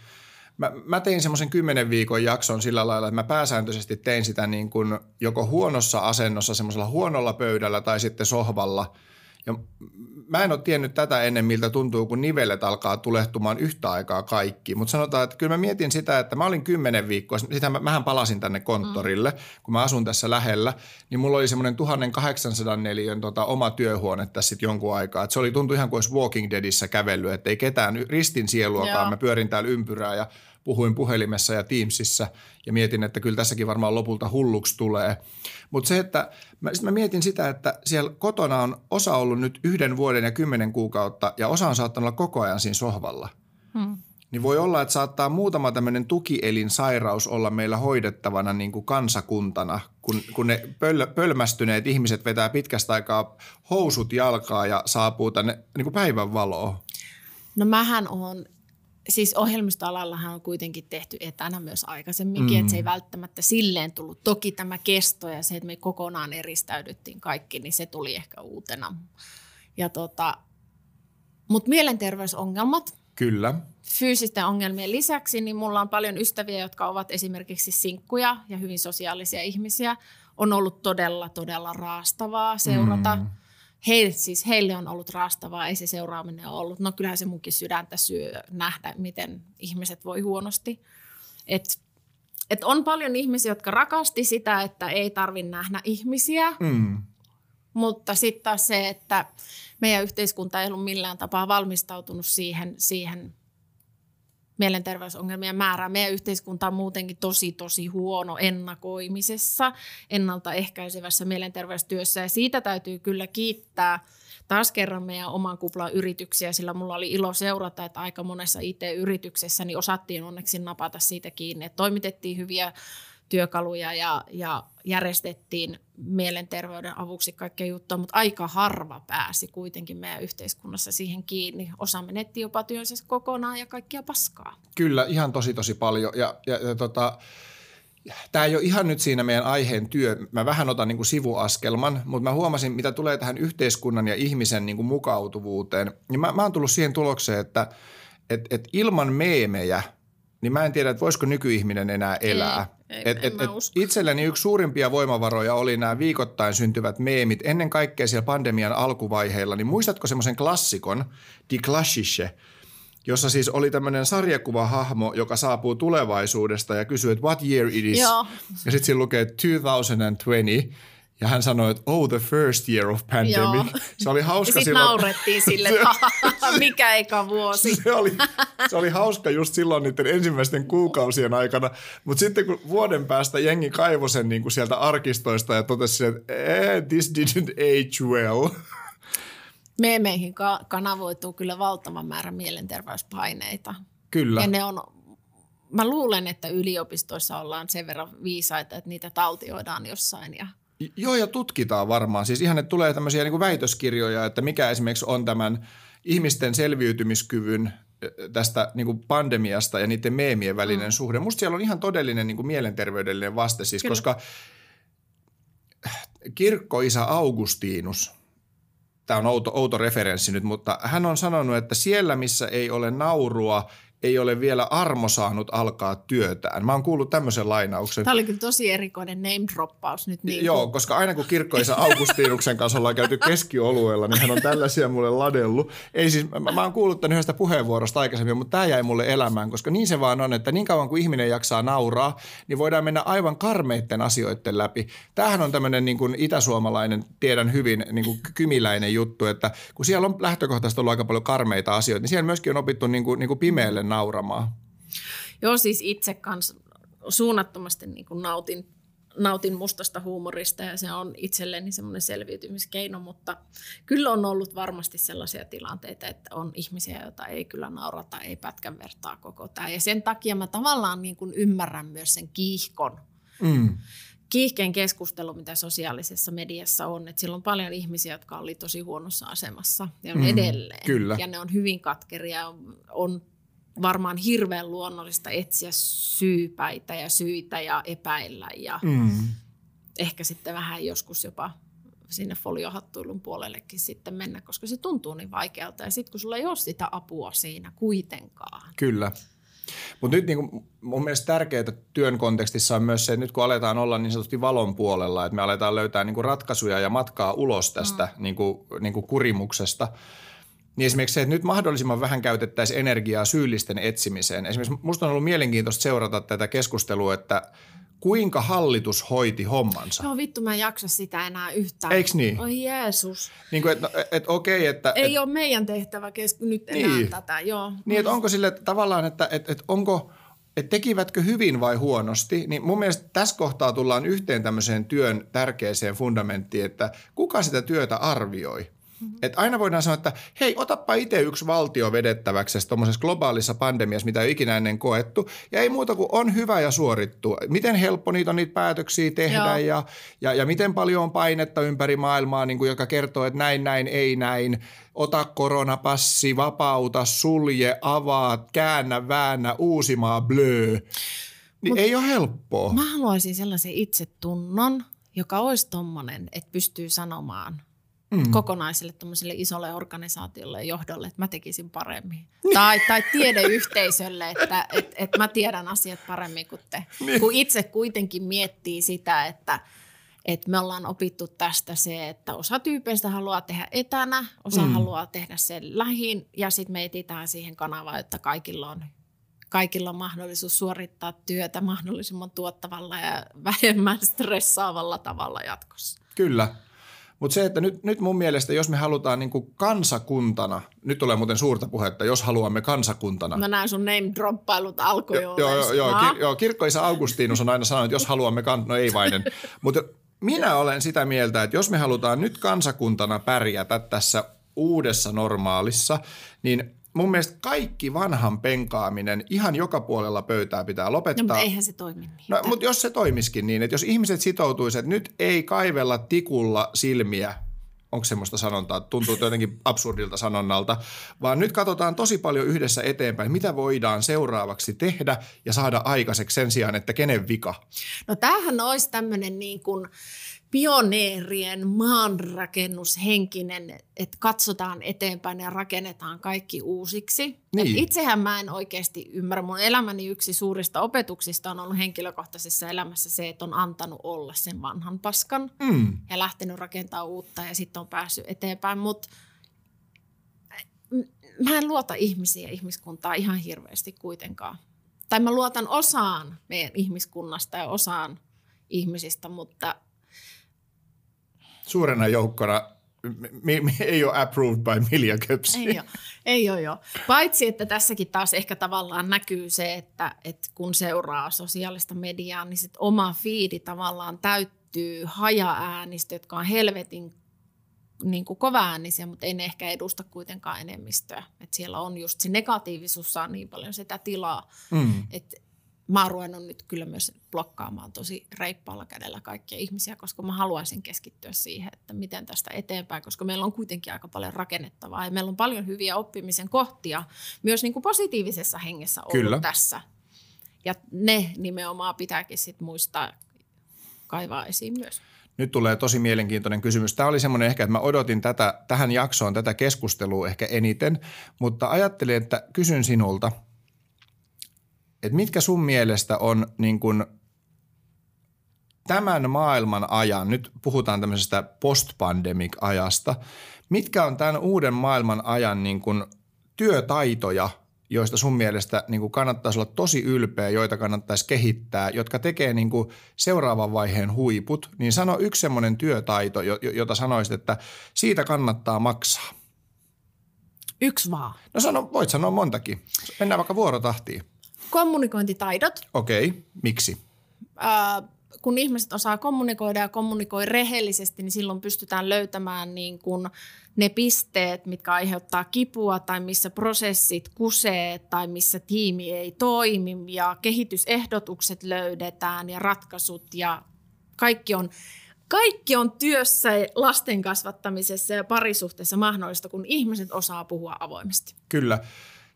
Mä, mä tein semmoisen kymmenen viikon jakson sillä lailla, että mä pääsääntöisesti tein sitä niin kuin joko huonossa asennossa, semmoisella huonolla pöydällä tai sitten sohvalla. Ja mä en ole tiennyt tätä ennen, miltä tuntuu, kun nivelet alkaa tulehtumaan yhtä aikaa kaikki. Mutta sanotaan, että kyllä mä mietin sitä, että mä olin kymmenen viikkoa, sitä mä, mähän palasin tänne konttorille, mm. kun mä asun tässä lähellä, niin mulla oli semmoinen 1800 neliön tota, oma työhuone tässä sitten jonkun aikaa. Et se oli tuntui ihan kuin olisi Walking Deadissä kävellyt, että ei ketään ristin sieluakaan. Joo. Mä pyörin täällä ympyrää ja puhuin puhelimessa ja Teamsissa ja mietin, että kyllä tässäkin varmaan lopulta hulluksi tulee. Mutta se, että mä, mä mietin sitä, että siellä kotona on osa ollut nyt yhden vuoden ja kymmenen kuukautta ja osa on saattanut olla koko ajan siinä sohvalla. Hmm. Niin voi olla, että saattaa muutama tämmöinen tukielinsairaus olla meillä hoidettavana niin kuin kansakuntana, kun, kun ne pöl, pölmästyneet ihmiset vetää pitkästä aikaa housut jalkaa ja saapuu tänne niin kuin päivän valoon. No mähän on siis ohjelmistoalallahan on kuitenkin tehty etänä myös aikaisemminkin, mm. että se ei mm. välttämättä silleen tullut. Toki tämä kesto ja se, että me kokonaan eristäydyttiin kaikki, niin se tuli ehkä uutena. Ja tota, Mutta mielenterveysongelmat. Kyllä. Fyysisten ongelmien lisäksi, niin mulla on paljon ystäviä, jotka ovat esimerkiksi sinkkuja ja hyvin sosiaalisia ihmisiä. On ollut todella, todella raastavaa seurata mm he, siis heille on ollut raastavaa, ei se seuraaminen ole ollut. No kyllähän se munkin sydäntä syö nähdä, miten ihmiset voi huonosti. et, et on paljon ihmisiä, jotka rakasti sitä, että ei tarvitse nähdä ihmisiä, Mm. mutta sitten taas se, että meidän yhteiskunta ei ollut millään tapaa valmistautunut siihen, siihen mielenterveysongelmien määrään. Meidän yhteiskunta on muutenkin tosi, tosi huono ennakoimisessa, ennaltaehkäisevässä mielenterveystyössä ja siitä täytyy kyllä kiittää taas kerran meidän oman kuplan yrityksiä, sillä mulla oli ilo seurata, että aika monessa IT-yrityksessä niin osattiin onneksi napata siitä kiinni, että toimitettiin hyviä työkaluja ja, ja järjestettiin mielenterveyden avuksi kaikkea juttua, mutta aika harva pääsi kuitenkin meidän yhteiskunnassa siihen kiinni. Osa menetti jopa työnsä kokonaan ja kaikkia paskaa. Kyllä, ihan tosi tosi paljon. Ja, ja, ja tota, tämä ei ole ihan nyt siinä meidän aiheen työ. Mä vähän otan niin kuin sivuaskelman, mutta mä huomasin, mitä tulee tähän yhteiskunnan ja ihmisen niin kuin mukautuvuuteen. Niin mä, mä oon tullut siihen tulokseen, että et, et ilman meemejä, niin mä en tiedä, että voisiko nykyihminen enää elää. Ei, en et, et usko. itselleni yksi suurimpia voimavaroja oli nämä viikoittain syntyvät meemit. Ennen kaikkea siellä pandemian alkuvaiheilla, niin muistatko semmoisen klassikon, Die Klassische, jossa siis oli tämmöinen sarjakuvahahmo, joka saapuu tulevaisuudesta ja kysyy, että what year it is. Joo. Ja sitten siinä lukee 2020 ja hän sanoi, että oh the first year of pandemic. Joo. Se oli Ja hauska sitten silloin. naurettiin sille, että "Hahaha, mikä eka vuosi. Se oli, se oli hauska just silloin niiden ensimmäisten kuukausien aikana, mutta sitten kun vuoden päästä jengi kaivoi sen niin kuin sieltä arkistoista ja totesi, että eh, this didn't age well. Meemeihin ka- kanavoituu kyllä valtavan määrä mielenterveyspaineita. Kyllä. Ja ne on, mä luulen, että yliopistoissa ollaan sen verran viisaita, että niitä taltioidaan jossain. Ja Joo, ja tutkitaan varmaan. Siis ihan, että tulee tämmöisiä niin kuin väitöskirjoja, että mikä esimerkiksi on tämän ihmisten selviytymiskyvyn tästä niin kuin pandemiasta ja niiden meemien välinen mm. suhde. Musta siellä on ihan todellinen niin kuin mielenterveydellinen vaste, siis, Kyllä. koska kirkkoisä Augustinus, tämä on outo, outo referenssi nyt, mutta hän on sanonut, että siellä missä ei ole naurua, ei ole vielä armo saanut alkaa työtään. Mä oon kuullut tämmöisen lainauksen. Tämä oli kyllä tosi erikoinen name-droppaus nyt. Niin Joo, kuin- koska aina kun kirkkoisa Augustinuksen kanssa ollaan käyty keskiolueella, niin hän on tällaisia mulle ladellut. Ei siis, mä, mä oon kuullut tämän yhdestä puheenvuorosta aikaisemmin, mutta tämä jäi mulle elämään, koska niin se vaan on, että niin kauan kuin ihminen jaksaa nauraa, niin voidaan mennä aivan karmeitten asioiden läpi. Tämähän on tämmöinen niin kuin itäsuomalainen, tiedän hyvin, niin kuin kymiläinen juttu, että kun siellä on lähtökohtaisesti ollut aika paljon karmeita asioita, niin siellä myöskin on opittu niin kuin, niin kuin pimeälle nauramaan. Joo, siis itse kanssa suunnattomasti niin kuin nautin, nautin mustasta huumorista ja se on itselleni semmoinen selviytymiskeino, mutta kyllä on ollut varmasti sellaisia tilanteita, että on ihmisiä, joita ei kyllä naurata, ei pätkän vertaa koko tämä. Ja sen takia mä tavallaan niin kuin ymmärrän myös sen kiihkon, Mm. kiihkeen keskustelu, mitä sosiaalisessa mediassa on. Että siellä on paljon ihmisiä, jotka oli tosi huonossa asemassa ja on Mm, edelleen. kyllä. Ja ne on hyvin katkeria. On, on varmaan hirveän luonnollista etsiä syypäitä ja syitä ja epäillä ja mm. Ehkä sitten vähän joskus jopa sinne foliohattuilun puolellekin sitten mennä, koska se tuntuu niin vaikealta. Ja sitten kun sulla ei ole sitä apua siinä kuitenkaan. Kyllä. Mutta nyt niin kuin, mun mielestä tärkeää työn kontekstissa on myös se, että nyt kun aletaan olla niin sanotusti valon puolella, että me aletaan löytää niin ratkaisuja ja matkaa ulos tästä mm. niin kuin, niin kuin kurimuksesta, niin esimerkiksi se, että nyt mahdollisimman vähän käytettäisiin energiaa syyllisten etsimiseen. Esimerkiksi musta on ollut mielenkiintoista seurata tätä keskustelua, että kuinka hallitus hoiti hommansa. Joo vittu, mä en jaksa sitä enää yhtään. Eiks niin? Oi Jeesus. Niin kuin, että et, okei, että... Ei et, ole meidän tehtävä kes- nyt enää Niin. tätä, joo. Niin, että onko sille että tavallaan, että, että, että onko, että tekivätkö hyvin vai huonosti, niin mun mielestä tässä kohtaa tullaan yhteen tämmöiseen työn tärkeäseen fundamenttiin, että kuka sitä työtä arvioi. Mm-hmm. Että aina voidaan sanoa, että hei, otappa itse yksi valtio vedettäväksi tuommoisessa globaalissa pandemiassa, mitä ei ikinä ennen koettu. Ja ei muuta kuin on hyvä ja suorittu. Miten helppo niitä on niitä päätöksiä tehdä ja, ja, ja miten paljon on painetta ympäri maailmaa, niin kuin, joka kertoo, että näin, näin, ei näin. Ota koronapassi, vapauta, sulje, avaa, käännä, väännä, uusimaa, blöö. Niin Mut- ei ole helppoa. Mä haluaisin sellaisen itsetunnon, joka olisi tommonen, että pystyy sanomaan mm. kokonaiselle tommoselle isolle organisaatiolle ja johdolle, että mä tekisin paremmin. Tai, tai tiedeyhteisölle, että et, et mä tiedän asiat paremmin kuin te. Niin. Kun itse kuitenkin miettii sitä, että et me ollaan opittu tästä se, että osa tyypeistä haluaa tehdä etänä, osa mm. haluaa tehdä sen lähin ja sitten me etsitään siihen kanavaan, että kaikilla on kaikilla on mahdollisuus suorittaa työtä mahdollisimman tuottavalla ja vähemmän stressaavalla tavalla jatkossa. Kyllä. Mutta se, että nyt, nyt mun mielestä, jos me halutaan niin kuin kansakuntana, nyt tulee muuten suurta puhetta, jos haluamme kansakuntana. Mä näen sun name droppailut alkoi jo. Joo, joo, joo, kir, joo kirkkoisa Augustinus on aina sanonut, että jos haluamme, kan, no ei vainen. Mutta minä olen sitä mieltä, että jos me halutaan nyt kansakuntana pärjätä tässä uudessa normaalissa, niin mun mielestä kaikki vanhan penkaaminen ihan joka puolella pöytää pitää lopettaa. No, mutta eihän se toimi niin. No, mutta jos se toimiskin niin, että jos ihmiset sitoutuisivat, että nyt ei kaivella tikulla silmiä, onko semmoista sanontaa, tuntuu jotenkin absurdilta sanonnalta, vaan nyt katsotaan tosi paljon yhdessä eteenpäin, mitä voidaan seuraavaksi tehdä ja saada aikaiseksi sen sijaan, että kenen vika. No tämähän olisi tämmöinen niin kuin – pioneerien maanrakennushenkinen, että katsotaan eteenpäin ja rakennetaan kaikki uusiksi. Niin. itsehän mä en oikeasti ymmärrä. Mun elämäni yksi suurista opetuksista on ollut henkilökohtaisessa elämässä se, että on antanut olla sen vanhan paskan mm. ja lähtenyt rakentamaan uutta ja sitten on päässyt eteenpäin. Mutta mä en luota ihmisiä ja ihmiskuntaa ihan hirveästi kuitenkaan. Tai mä luotan osaan meidän ihmiskunnasta ja osaan ihmisistä, mutta – suurena joukkona me, me, ei ole approved by Milja Köpsi. Ei ole, ei ole jo. Paitsi, että tässäkin taas ehkä tavallaan näkyy se, että, että kun seuraa sosiaalista mediaa, niin sit oma fiidi tavallaan täyttyy haja-äänistä, jotka on helvetin niin kuin kova-äänisiä, mutta ei ne ehkä edusta kuitenkaan enemmistöä. Et siellä on just se negatiivisuus saa niin paljon sitä tilaa, mm. että mä oon ruvennut nyt kyllä myös blokkaamaan tosi reippaalla kädellä kaikkia ihmisiä, koska mä haluaisin keskittyä siihen, että miten tästä eteenpäin, koska meillä on kuitenkin aika paljon rakennettavaa ja meillä on paljon hyviä oppimisen kohtia myös niin kuin positiivisessa hengessä ollut kyllä. tässä. Ja ne nimenomaan pitääkin sit muistaa kaivaa esiin myös. Nyt tulee tosi mielenkiintoinen kysymys. Tämä oli semmoinen ehkä, että mä odotin tätä, tähän jaksoon tätä keskustelua ehkä eniten, mutta ajattelin, että kysyn sinulta – että mitkä sun mielestä on niin kuin tämän maailman ajan, nyt puhutaan tämmöisestä post-pandemic-ajasta, mitkä on tämän uuden maailman ajan niin kuin työtaitoja, joista sun mielestä niin kuin kannattaisi olla tosi ylpeä, joita kannattaisi kehittää, jotka tekee niin kuin seuraavan vaiheen huiput, niin sano yksi semmoinen työtaito, jota sanoisit, että siitä kannattaa maksaa. Yksi vaan. No sano, voit sanoa montakin. Mennään vaikka vuorotahtiin. Kommunikointitaidot. Okei, okay. miksi? Äh, kun ihmiset osaa kommunikoida ja kommunikoi rehellisesti, niin silloin pystytään löytämään niin kuin ne pisteet, mitkä aiheuttaa kipua tai missä prosessit kusee tai missä tiimi ei toimi ja kehitysehdotukset löydetään ja ratkaisut ja kaikki on, kaikki on työssä lasten kasvattamisessa ja parisuhteessa mahdollista, kun ihmiset osaa puhua avoimesti. Kyllä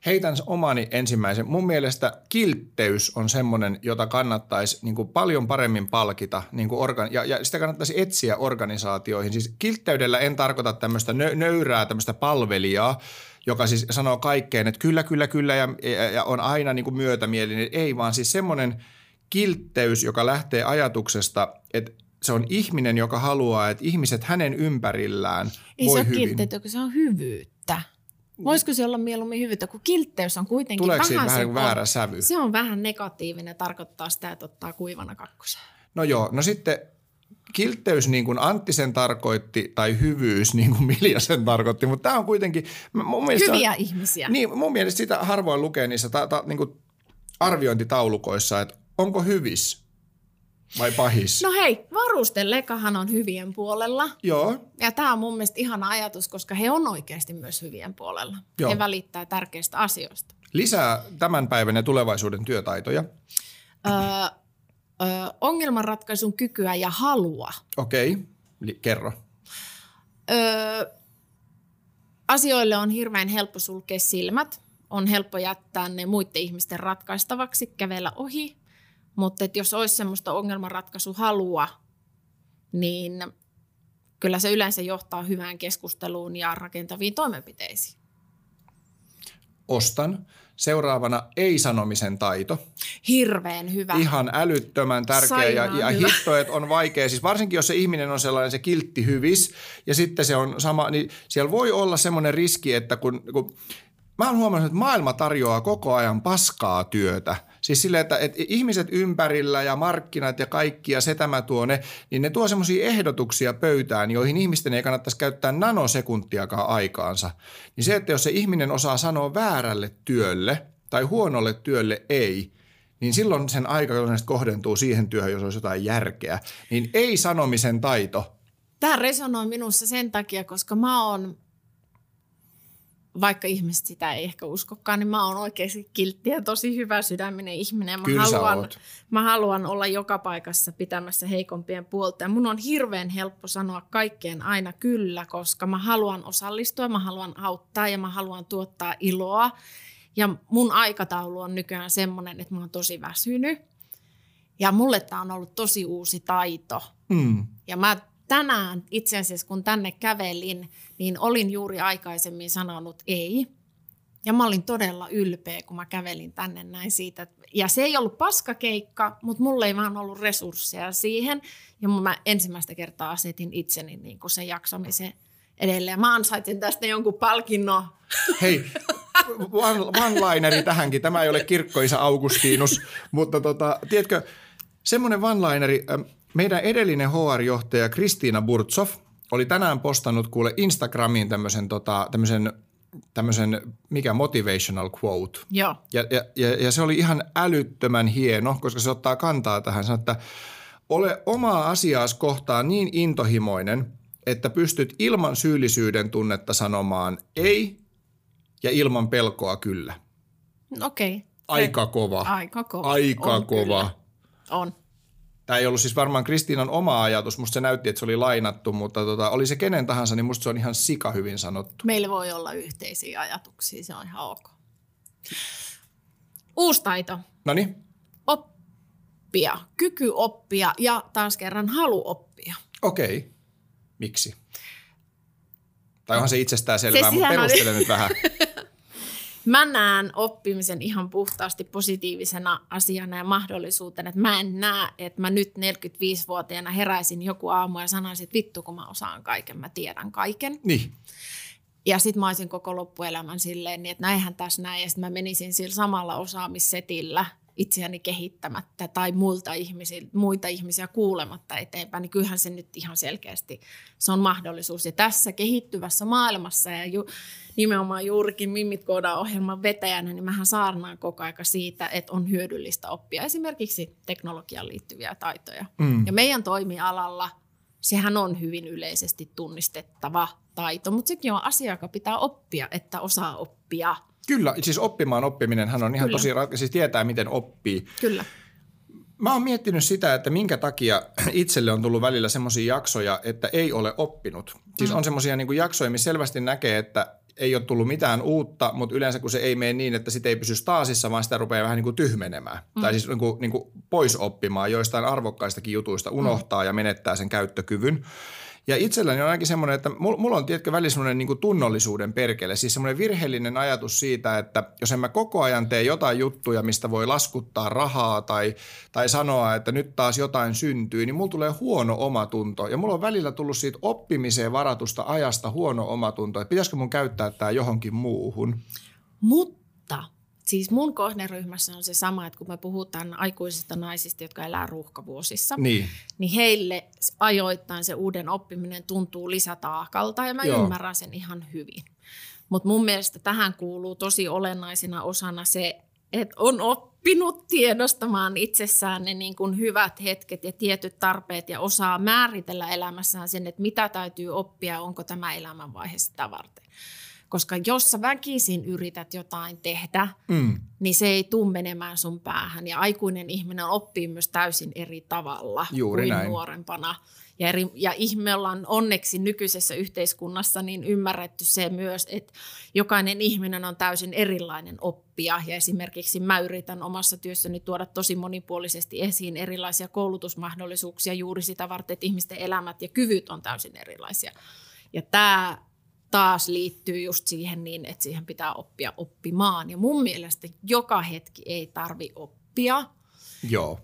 heitän omani ensimmäisen. Mun mielestä kiltteys on semmoinen, jota kannattaisi niin kuin paljon paremmin palkita niin kuin organ- ja, ja sitä kannattaisi etsiä organisaatioihin. Siis kiltteydellä en tarkoita tämmöistä nö- nöyrää tämmöistä palvelijaa, joka siis sanoo kaikkeen, että kyllä, kyllä, kyllä ja, ja, ja on aina niin kuin myötämielinen. Ei vaan siis semmoinen kiltteys, joka lähtee ajatuksesta, että se on ihminen, joka haluaa, että ihmiset hänen ympärillään Ei voi se hyvin. Ei se ole se on hyvyyttä. Voisiko se olla mieluummin hyvyyttä, kun kiltteys on kuitenkin Tuleeko vähän, vähän se väärä sävy? Se on vähän negatiivinen, tarkoittaa sitä, että ottaa kuivana kakkosen. No joo, no sitten kiltteys niin kuin Antti sen tarkoitti tai hyvyys niin kuin Milja sen tarkoitti, mutta tämä on kuitenkin... Mun Hyviä on, ihmisiä. Niin, mun mielestä sitä harvoin lukee niissä ta, ta, niin kuin arviointitaulukoissa, että onko hyvis vai pahis? No hei, varustelekahan on hyvien puolella. Joo. Ja tämä on mun mielestä ihana ajatus, koska he on oikeasti myös hyvien puolella. Joo. He välittää tärkeistä asioista. Lisää tämän päivän ja tulevaisuuden työtaitoja. Öö, öö, ongelmanratkaisun kykyä ja halua. Okei, okay. kerro. Öö, asioille on hirveän helppo sulkea silmät. On helppo jättää ne muiden ihmisten ratkaistavaksi, kävellä ohi mutta että jos olisi semmoista ongelmanratkaisuhalua, niin kyllä se yleensä johtaa hyvään keskusteluun ja rakentaviin toimenpiteisiin. Ostan. Seuraavana ei-sanomisen taito. Hirveän hyvä. Ihan älyttömän tärkeä ja, ja hitto, että on vaikea. Siis varsinkin, jos se ihminen on sellainen se kiltti hyvis ja sitten se on sama, niin siellä voi olla semmoinen riski, että kun, kun mä oon huomannut, että maailma tarjoaa koko ajan paskaa työtä. Siis silleen, että, että ihmiset ympärillä ja markkinat ja kaikki ja se tämä tuo ne, niin ne tuo semmoisia ehdotuksia pöytään, joihin ihmisten ei kannattaisi käyttää nanosekuntiakaan aikaansa. Niin se, että jos se ihminen osaa sanoa väärälle työlle tai huonolle työlle ei, niin silloin sen aika kohdentuu siihen työhön, jos olisi jotain järkeä. Niin ei sanomisen taito. Tämä resonoi minussa sen takia, koska mä oon vaikka ihmiset sitä ei ehkä uskokaan, niin mä oon oikeasti kiltti ja tosi hyvä sydäminen ihminen. Mä Kyllä haluan, mä haluan olla joka paikassa pitämässä heikompien puolta. Ja mun on hirveän helppo sanoa kaikkeen aina kyllä, koska mä haluan osallistua, mä haluan auttaa ja mä haluan tuottaa iloa. Ja mun aikataulu on nykyään semmoinen, että mä oon tosi väsynyt. Ja mulle tämä on ollut tosi uusi taito. Mm. Ja mä tänään itse asiassa, kun tänne kävelin, niin olin juuri aikaisemmin sanonut ei. Ja mä olin todella ylpeä, kun mä kävelin tänne näin siitä. Ja se ei ollut paskakeikka, mutta mulla ei vaan ollut resursseja siihen. Ja mä ensimmäistä kertaa asetin itseni niin kuin sen jaksamisen edelleen. Mä ansaitsin tästä jonkun palkinnon. Hei, one-lineri tähänkin. Tämä ei ole kirkkoisa Augustinus, mutta tota, tiedätkö, semmoinen one-lineri, meidän edellinen HR-johtaja Kristiina Burtsov oli tänään postannut kuule Instagramiin tämmöisen, tota, tämmöisen tämmöisen, mikä motivational quote. Joo. Ja, ja, ja, ja se oli ihan älyttömän hieno, koska se ottaa kantaa tähän. Sanoo, että ole omaa asiaas kohtaan niin intohimoinen, että pystyt ilman syyllisyyden tunnetta sanomaan ei ja ilman pelkoa kyllä. Okei. Okay. Aika kova. Aika kova. Aika on kova. Kyllä. On. Tämä ei ollut siis varmaan Kristiinan oma ajatus, musta se näytti, että se oli lainattu, mutta tota, oli se kenen tahansa, niin musta se on ihan sika hyvin sanottu. Meillä voi olla yhteisiä ajatuksia, se on ihan ok. Uusi taito. No niin. Oppia, kyky oppia ja taas kerran halu oppia. Okei. Miksi? Tai onhan se itsestään selvää, mutta perustele nyt vähän. Mä näen oppimisen ihan puhtaasti positiivisena asiana ja mahdollisuutena. Että mä en näe, että mä nyt 45-vuotiaana heräisin joku aamu ja sanoisin, että vittu kun mä osaan kaiken, mä tiedän kaiken. Niin. Ja sitten mä olisin koko loppuelämän silleen, niin että näinhän tässä näin. Ja sitten mä menisin sillä samalla osaamissetillä itseäni kehittämättä tai muilta ihmisiä, muita ihmisiä kuulematta eteenpäin, niin kyllähän se nyt ihan selkeästi se on mahdollisuus. Ja tässä kehittyvässä maailmassa ja ju, nimenomaan juurikin Mimmit ohjelman vetäjänä, niin mähän saarnaan koko aika siitä, että on hyödyllistä oppia esimerkiksi teknologiaan liittyviä taitoja. Mm. Ja meidän toimialalla sehän on hyvin yleisesti tunnistettava taito, mutta sekin on asia, joka pitää oppia, että osaa oppia – Kyllä, siis oppimaan oppiminen hän on ihan Kyllä. tosi, siis tietää miten oppii. Kyllä. Mä oon miettinyt sitä, että minkä takia itselle on tullut välillä semmoisia jaksoja, että ei ole oppinut. Siis mm. on semmoisia niin jaksoja, missä selvästi näkee, että ei ole tullut mitään uutta, mutta yleensä kun se ei mene niin, että sitä ei pysy staasissa, vaan sitä rupeaa vähän niin kuin tyhmenemään. Mm. Tai siis niin kuin, niin kuin pois oppimaan joistain arvokkaistakin jutuista, unohtaa mm. ja menettää sen käyttökyvyn. Ja itselläni on ainakin semmoinen, että mulla on tietkö välillä semmoinen niin tunnollisuuden perkele, siis semmoinen virheellinen ajatus siitä, että jos en mä koko ajan tee jotain juttuja, mistä voi laskuttaa rahaa tai, tai sanoa, että nyt taas jotain syntyy, niin mulla tulee huono omatunto. Ja mulla on välillä tullut siitä oppimiseen varatusta ajasta huono omatunto, että pitäisikö mun käyttää tämä johonkin muuhun. Mutta Siis mun kohderyhmässä on se sama, että kun me puhutaan aikuisista naisista, jotka elää ruuhkavuosissa, niin, niin heille ajoittain se uuden oppiminen tuntuu lisätaakalta ja mä Joo. ymmärrän sen ihan hyvin. Mutta mun mielestä tähän kuuluu tosi olennaisena osana se, että on oppinut tiedostamaan itsessään ne niin kuin hyvät hetket ja tietyt tarpeet ja osaa määritellä elämässään sen, että mitä täytyy oppia, onko tämä elämänvaihe sitä varten. Koska jos sä väkisin yrität jotain tehdä, mm. niin se ei tule menemään sun päähän. Ja aikuinen ihminen oppii myös täysin eri tavalla Juuri kuin näin. nuorempana. Ja, eri, ja ihme ollaan onneksi nykyisessä yhteiskunnassa niin ymmärretty se myös, että jokainen ihminen on täysin erilainen oppija. Ja esimerkiksi mä yritän omassa työssäni tuoda tosi monipuolisesti esiin erilaisia koulutusmahdollisuuksia juuri sitä varten, että ihmisten elämät ja kyvyt on täysin erilaisia. Ja tämä taas liittyy just siihen niin, että siihen pitää oppia oppimaan. Ja mun mielestä joka hetki ei tarvi oppia. Joo.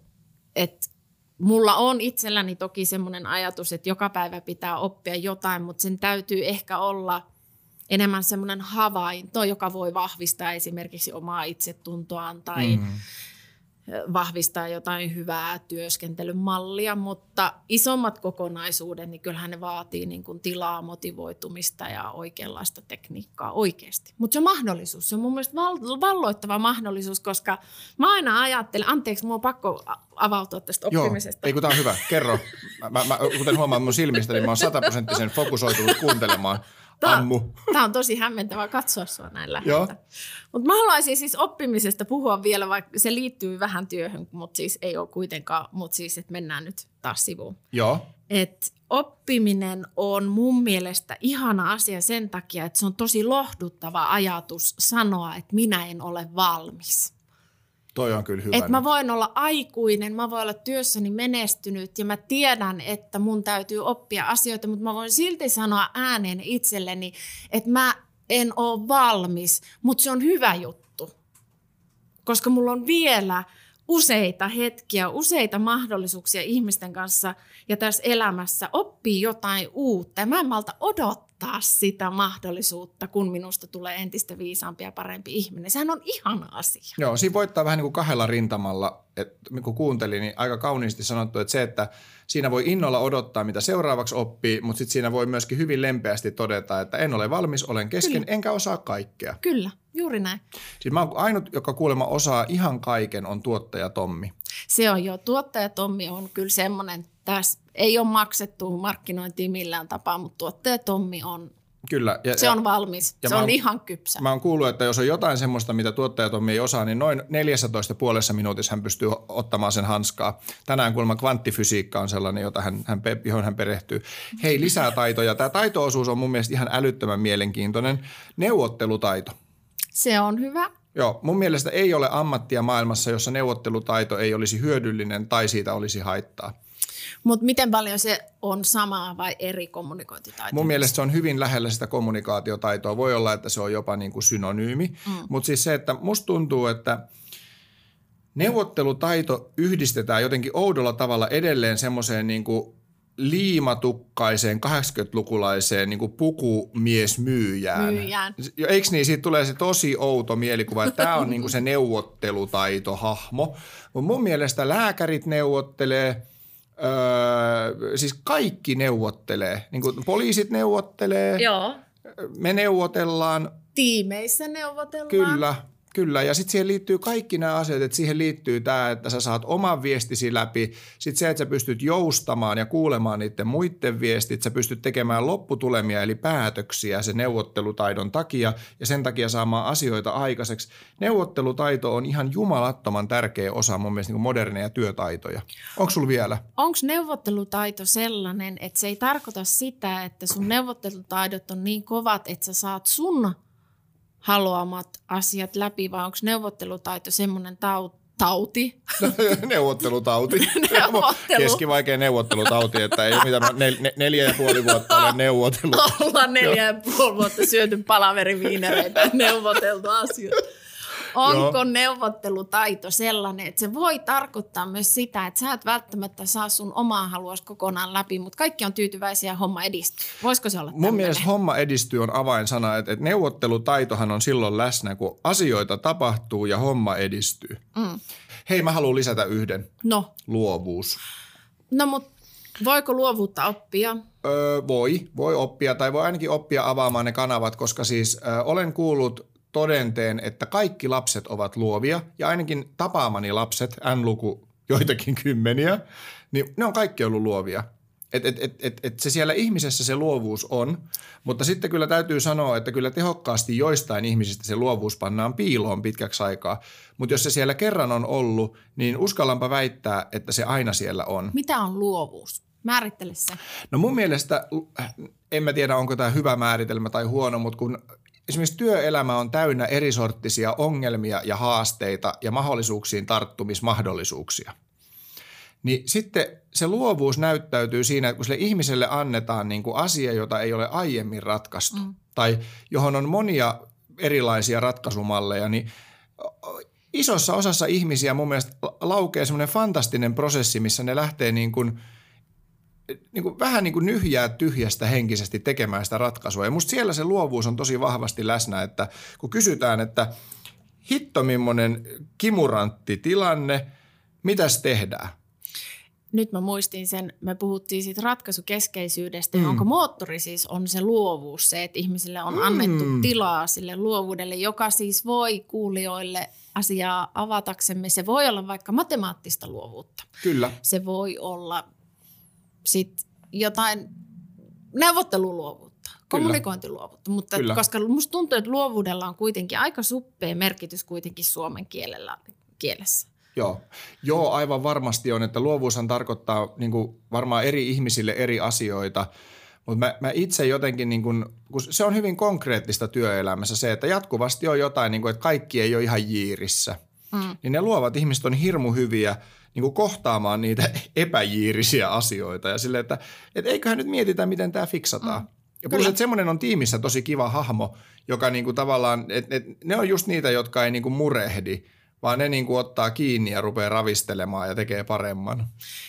Et mulla on itselläni toki semmoinen ajatus, että joka päivä pitää oppia jotain, mutta sen täytyy ehkä olla enemmän semmoinen havainto, joka voi vahvistaa esimerkiksi omaa itsetuntoaan tai mm vahvistaa jotain hyvää työskentelymallia, mutta isommat kokonaisuudet, niin kyllähän ne vaatii niin kuin tilaa, motivoitumista ja oikeanlaista tekniikkaa oikeasti. Mutta se on mahdollisuus, se on mun mielestä valloittava mahdollisuus, koska mä aina ajattelen, anteeksi, mun on pakko avautua tästä oppimisesta. Joo, ei kun tää on hyvä, kerro. Mä, mä, kuten huomaan mun silmistä, niin mä oon sataprosenttisen fokusoitunut kuuntelemaan Tämä, Ammu. Tämä on tosi hämmentävää katsoa sinua näin läheltä. Mutta mä haluaisin siis oppimisesta puhua vielä, vaikka se liittyy vähän työhön, mutta siis ei ole kuitenkaan, mutta siis, että mennään nyt taas sivuun. Joo. Et oppiminen on mun mielestä ihana asia sen takia, että se on tosi lohduttava ajatus sanoa, että minä en ole valmis. Toi on kyllä hyvä. Että mä voin olla aikuinen, mä voin olla työssäni menestynyt ja mä tiedän, että mun täytyy oppia asioita, mutta mä voin silti sanoa ääneen itselleni, että mä en ole valmis, mutta se on hyvä juttu. Koska mulla on vielä useita hetkiä, useita mahdollisuuksia ihmisten kanssa ja tässä elämässä oppii jotain uutta. Ja mä en malta odottaa sitä mahdollisuutta, kun minusta tulee entistä viisaampi ja parempi ihminen. Sehän on ihana asia. Joo, siinä voittaa vähän niin kuin kahdella rintamalla. Et, kun kuuntelin, niin aika kauniisti sanottu, että se, että siinä voi innolla odottaa, mitä seuraavaksi oppii, mutta sitten siinä voi myöskin hyvin lempeästi todeta, että en ole valmis, olen kesken, Kyllä. enkä osaa kaikkea. Kyllä, juuri näin. Siis mä ainut, joka kuulemma osaa ihan kaiken, on tuottaja Tommi. Se on jo. Tuottaja Tommi on kyllä semmoinen, tässä ei ole maksettu markkinointiin millään tapaa, mutta tuottaja Tommi on Kyllä. Ja, se on valmis. Ja se on oon, ihan kypsä. Mä oon kuullut, että jos on jotain semmoista, mitä tuottajatommi ei osaa, niin noin 14 puolessa minuutissa hän pystyy ottamaan sen hanskaa. Tänään kuulemma kvanttifysiikka on sellainen, jota hän, hän, johon hän perehtyy. Hei, lisää taitoja. Tämä taitoosuus on mun mielestä ihan älyttömän mielenkiintoinen. Neuvottelutaito. Se on hyvä. Joo, mun mielestä ei ole ammattia maailmassa, jossa neuvottelutaito ei olisi hyödyllinen tai siitä olisi haittaa. Mutta miten paljon se on samaa vai eri kommunikointitaitoa? Mun mielestä se on hyvin lähellä sitä kommunikaatiotaitoa. Voi olla, että se on jopa niin kuin synonyymi. Mm. Mutta siis se, että musta tuntuu, että neuvottelutaito yhdistetään jotenkin oudolla tavalla edelleen semmoiseen niin kuin liimatukkaiseen 80-lukulaiseen niin pukumiesmyyjään. Myyjään. Eikö niin? Siitä tulee se tosi outo mielikuva, että tämä on niin kuin se neuvottelutaitohahmo. Mutta mun mielestä lääkärit neuvottelee – Öö, siis kaikki neuvottelee. Niin kuin poliisit neuvottelee. Joo. Me neuvotellaan. Tiimeissä neuvotellaan. Kyllä. Kyllä, ja sitten siihen liittyy kaikki nämä asiat, että siihen liittyy tämä, että sä saat oman viestisi läpi, sitten se, että sä pystyt joustamaan ja kuulemaan niiden muiden viestit, sä pystyt tekemään lopputulemia eli päätöksiä sen neuvottelutaidon takia ja sen takia saamaan asioita aikaiseksi. Neuvottelutaito on ihan jumalattoman tärkeä osa mun mielestä niin moderneja työtaitoja. Onko sulla vielä? Onko neuvottelutaito sellainen, että se ei tarkoita sitä, että sun neuvottelutaidot on niin kovat, että sä saat sun haluamat asiat läpi, vai onko neuvottelutaito semmoinen tauti? neuvottelutauti. Neuvottelu. Keskivaikea neuvottelutauti, että ei ole mitään nel, neljä ja puoli vuotta ole neuvotellut. Ollaan neljä ja puoli vuotta syöty palaveriviinereitä ja neuvoteltu asioita. Onko neuvottelutaito sellainen, että se voi tarkoittaa myös sitä, että sä et välttämättä saa sun omaa haluas kokonaan läpi, mutta kaikki on tyytyväisiä ja homma edistyy. Voisiko se olla Mun tämmöinen? mielestä homma edistyy on avainsana, että, että neuvottelutaitohan on silloin läsnä, kun asioita tapahtuu ja homma edistyy. Mm. Hei, mä haluan lisätä yhden. No. Luovuus. No, mutta voiko luovuutta oppia? Öö, voi, voi oppia tai voi ainakin oppia avaamaan ne kanavat, koska siis ö, olen kuullut todenteen, että kaikki lapset ovat luovia ja ainakin tapaamani lapset, n-luku joitakin kymmeniä, niin ne on kaikki ollut luovia. Et, et, et, et, et se siellä ihmisessä se luovuus on, mutta sitten kyllä täytyy sanoa, että kyllä tehokkaasti joistain ihmisistä se luovuus pannaan piiloon pitkäksi aikaa. Mutta jos se siellä kerran on ollut, niin uskallanpa väittää, että se aina siellä on. Mitä on luovuus? Määrittele se. No mun mielestä, en mä tiedä onko tämä hyvä määritelmä tai huono, mutta kun esimerkiksi työelämä on täynnä erisorttisia ongelmia ja haasteita ja mahdollisuuksiin tarttumismahdollisuuksia. Niin sitten se luovuus näyttäytyy siinä, että kun sille ihmiselle annetaan niin kuin asia, jota ei ole aiemmin ratkaistu mm. tai johon on monia erilaisia ratkaisumalleja, niin isossa osassa ihmisiä mun mielestä laukee semmoinen fantastinen prosessi, missä ne lähtee niin kuin niin kuin, vähän niin kuin nyhjää tyhjästä henkisesti tekemään sitä ratkaisua. Ja musta siellä se luovuus on tosi vahvasti läsnä, että kun kysytään, että hitto millainen kimurantti tilanne, mitäs tehdään? nyt mä muistin sen, me puhuttiin siitä ratkaisukeskeisyydestä, mm. jonka moottori siis on se luovuus, se, että ihmisille on annettu mm. tilaa sille luovuudelle, joka siis voi kuulijoille asiaa avataksemme. Se voi olla vaikka matemaattista luovuutta. Kyllä. Se voi olla sit jotain neuvotteluluovuutta, kommunikointiluovuutta, mutta Kyllä. koska musta tuntuu, että luovuudella on kuitenkin aika suppea merkitys kuitenkin suomen kielellä, kielessä. Joo. Joo, aivan varmasti on, että luovuushan tarkoittaa niin kuin varmaan eri ihmisille eri asioita, mutta mä, mä itse jotenkin, niin kuin, kun se on hyvin konkreettista työelämässä se, että jatkuvasti on jotain, niin kuin, että kaikki ei ole ihan jiirissä. Mm. Niin ne luovat ihmiset on hirmu hyviä niin kuin kohtaamaan niitä epäjiirisiä asioita ja sille, että et eiköhän nyt mietitä, miten tämä fiksataan. Mm. Ja plus, että semmoinen on tiimissä tosi kiva hahmo, joka niin kuin tavallaan, et, et, ne on just niitä, jotka ei niin kuin murehdi – vaan ne niin kuin ottaa kiinni ja rupeaa ravistelemaan ja tekee paremman.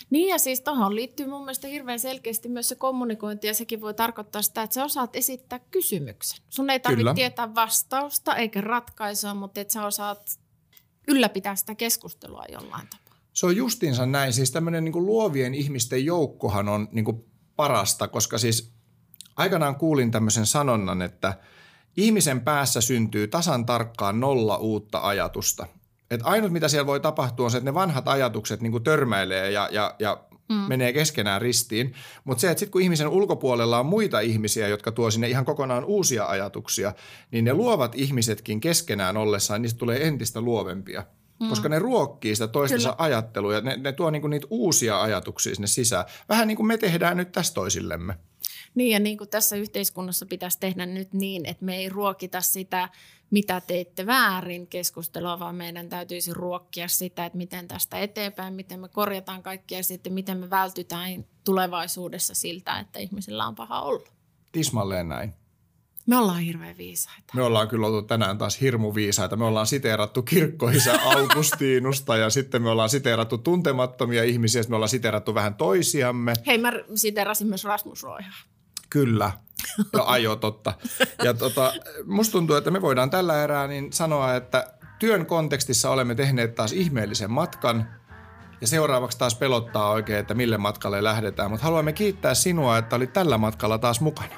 Niin ja siis tuohon liittyy mun mielestä hirveän selkeästi myös se kommunikointi ja sekin voi tarkoittaa sitä, että sä osaat esittää kysymyksen. Sun ei tarvitse tietää vastausta eikä ratkaisua, mutta että sä osaat ylläpitää sitä keskustelua jollain tapaa. Se on justiinsa näin. Siis tämmöinen niin kuin luovien ihmisten joukkohan on niin kuin parasta, koska siis aikanaan kuulin tämmöisen sanonnan, että ihmisen päässä syntyy tasan tarkkaan nolla uutta ajatusta. Et ainut, mitä siellä voi tapahtua, on se, että ne vanhat ajatukset niin törmäilee ja, ja, ja mm. menee keskenään ristiin. Mutta se, että sitten kun ihmisen ulkopuolella on muita ihmisiä, jotka tuo sinne ihan kokonaan uusia ajatuksia, niin ne luovat ihmisetkin keskenään ollessaan, niistä tulee entistä luovempia. Mm. Koska ne ruokkii sitä toistensa Kyllä. ajattelua ja ne, ne tuo niinku niitä uusia ajatuksia sinne sisään. Vähän niin kuin me tehdään nyt tässä toisillemme. Niin ja niin kuin tässä yhteiskunnassa pitäisi tehdä nyt niin, että me ei ruokita sitä, mitä teitte väärin keskustelua, vaan meidän täytyisi ruokkia sitä, että miten tästä eteenpäin, miten me korjataan kaikkia ja sitten miten me vältytään tulevaisuudessa siltä, että ihmisillä on paha olla. Tismalleen näin. Me ollaan hirveän viisaita. Me ollaan kyllä oltu tänään taas hirmu viisaita. Me ollaan siteerattu kirkkoisä Augustiinusta ja sitten me ollaan siteerattu tuntemattomia ihmisiä. Me ollaan siteerattu vähän toisiamme. Hei, mä siteerasin myös Rasmus Roihaa. Kyllä. Ja ajo totta. Ja tota, musta tuntuu, että me voidaan tällä erää niin sanoa, että työn kontekstissa olemme tehneet taas ihmeellisen matkan. Ja seuraavaksi taas pelottaa oikein, että mille matkalle lähdetään. Mutta haluamme kiittää sinua, että olit tällä matkalla taas mukana.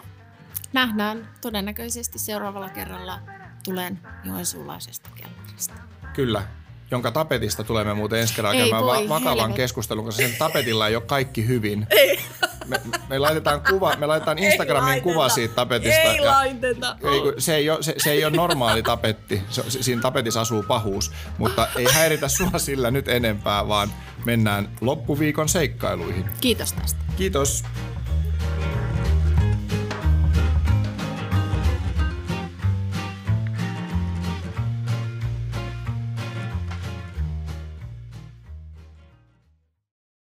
Nähdään todennäköisesti seuraavalla kerralla tulen Joensuulaisesta kellarista. Kyllä, jonka tapetista tulemme muuten ensi kerralla käymään va- vakavan helvet. keskustelun, koska sen tapetilla ei ole kaikki hyvin. Ei. Me, me, laitetaan, kuva, me laitetaan Instagramin ei kuva siitä tapetista. Ei ja, laiteta. Ei, se, ei ole, se, se ei ole normaali tapetti. Se, siinä tapetissa asuu pahuus. Mutta ei häiritä sua sillä nyt enempää, vaan mennään loppuviikon seikkailuihin. Kiitos tästä. Kiitos.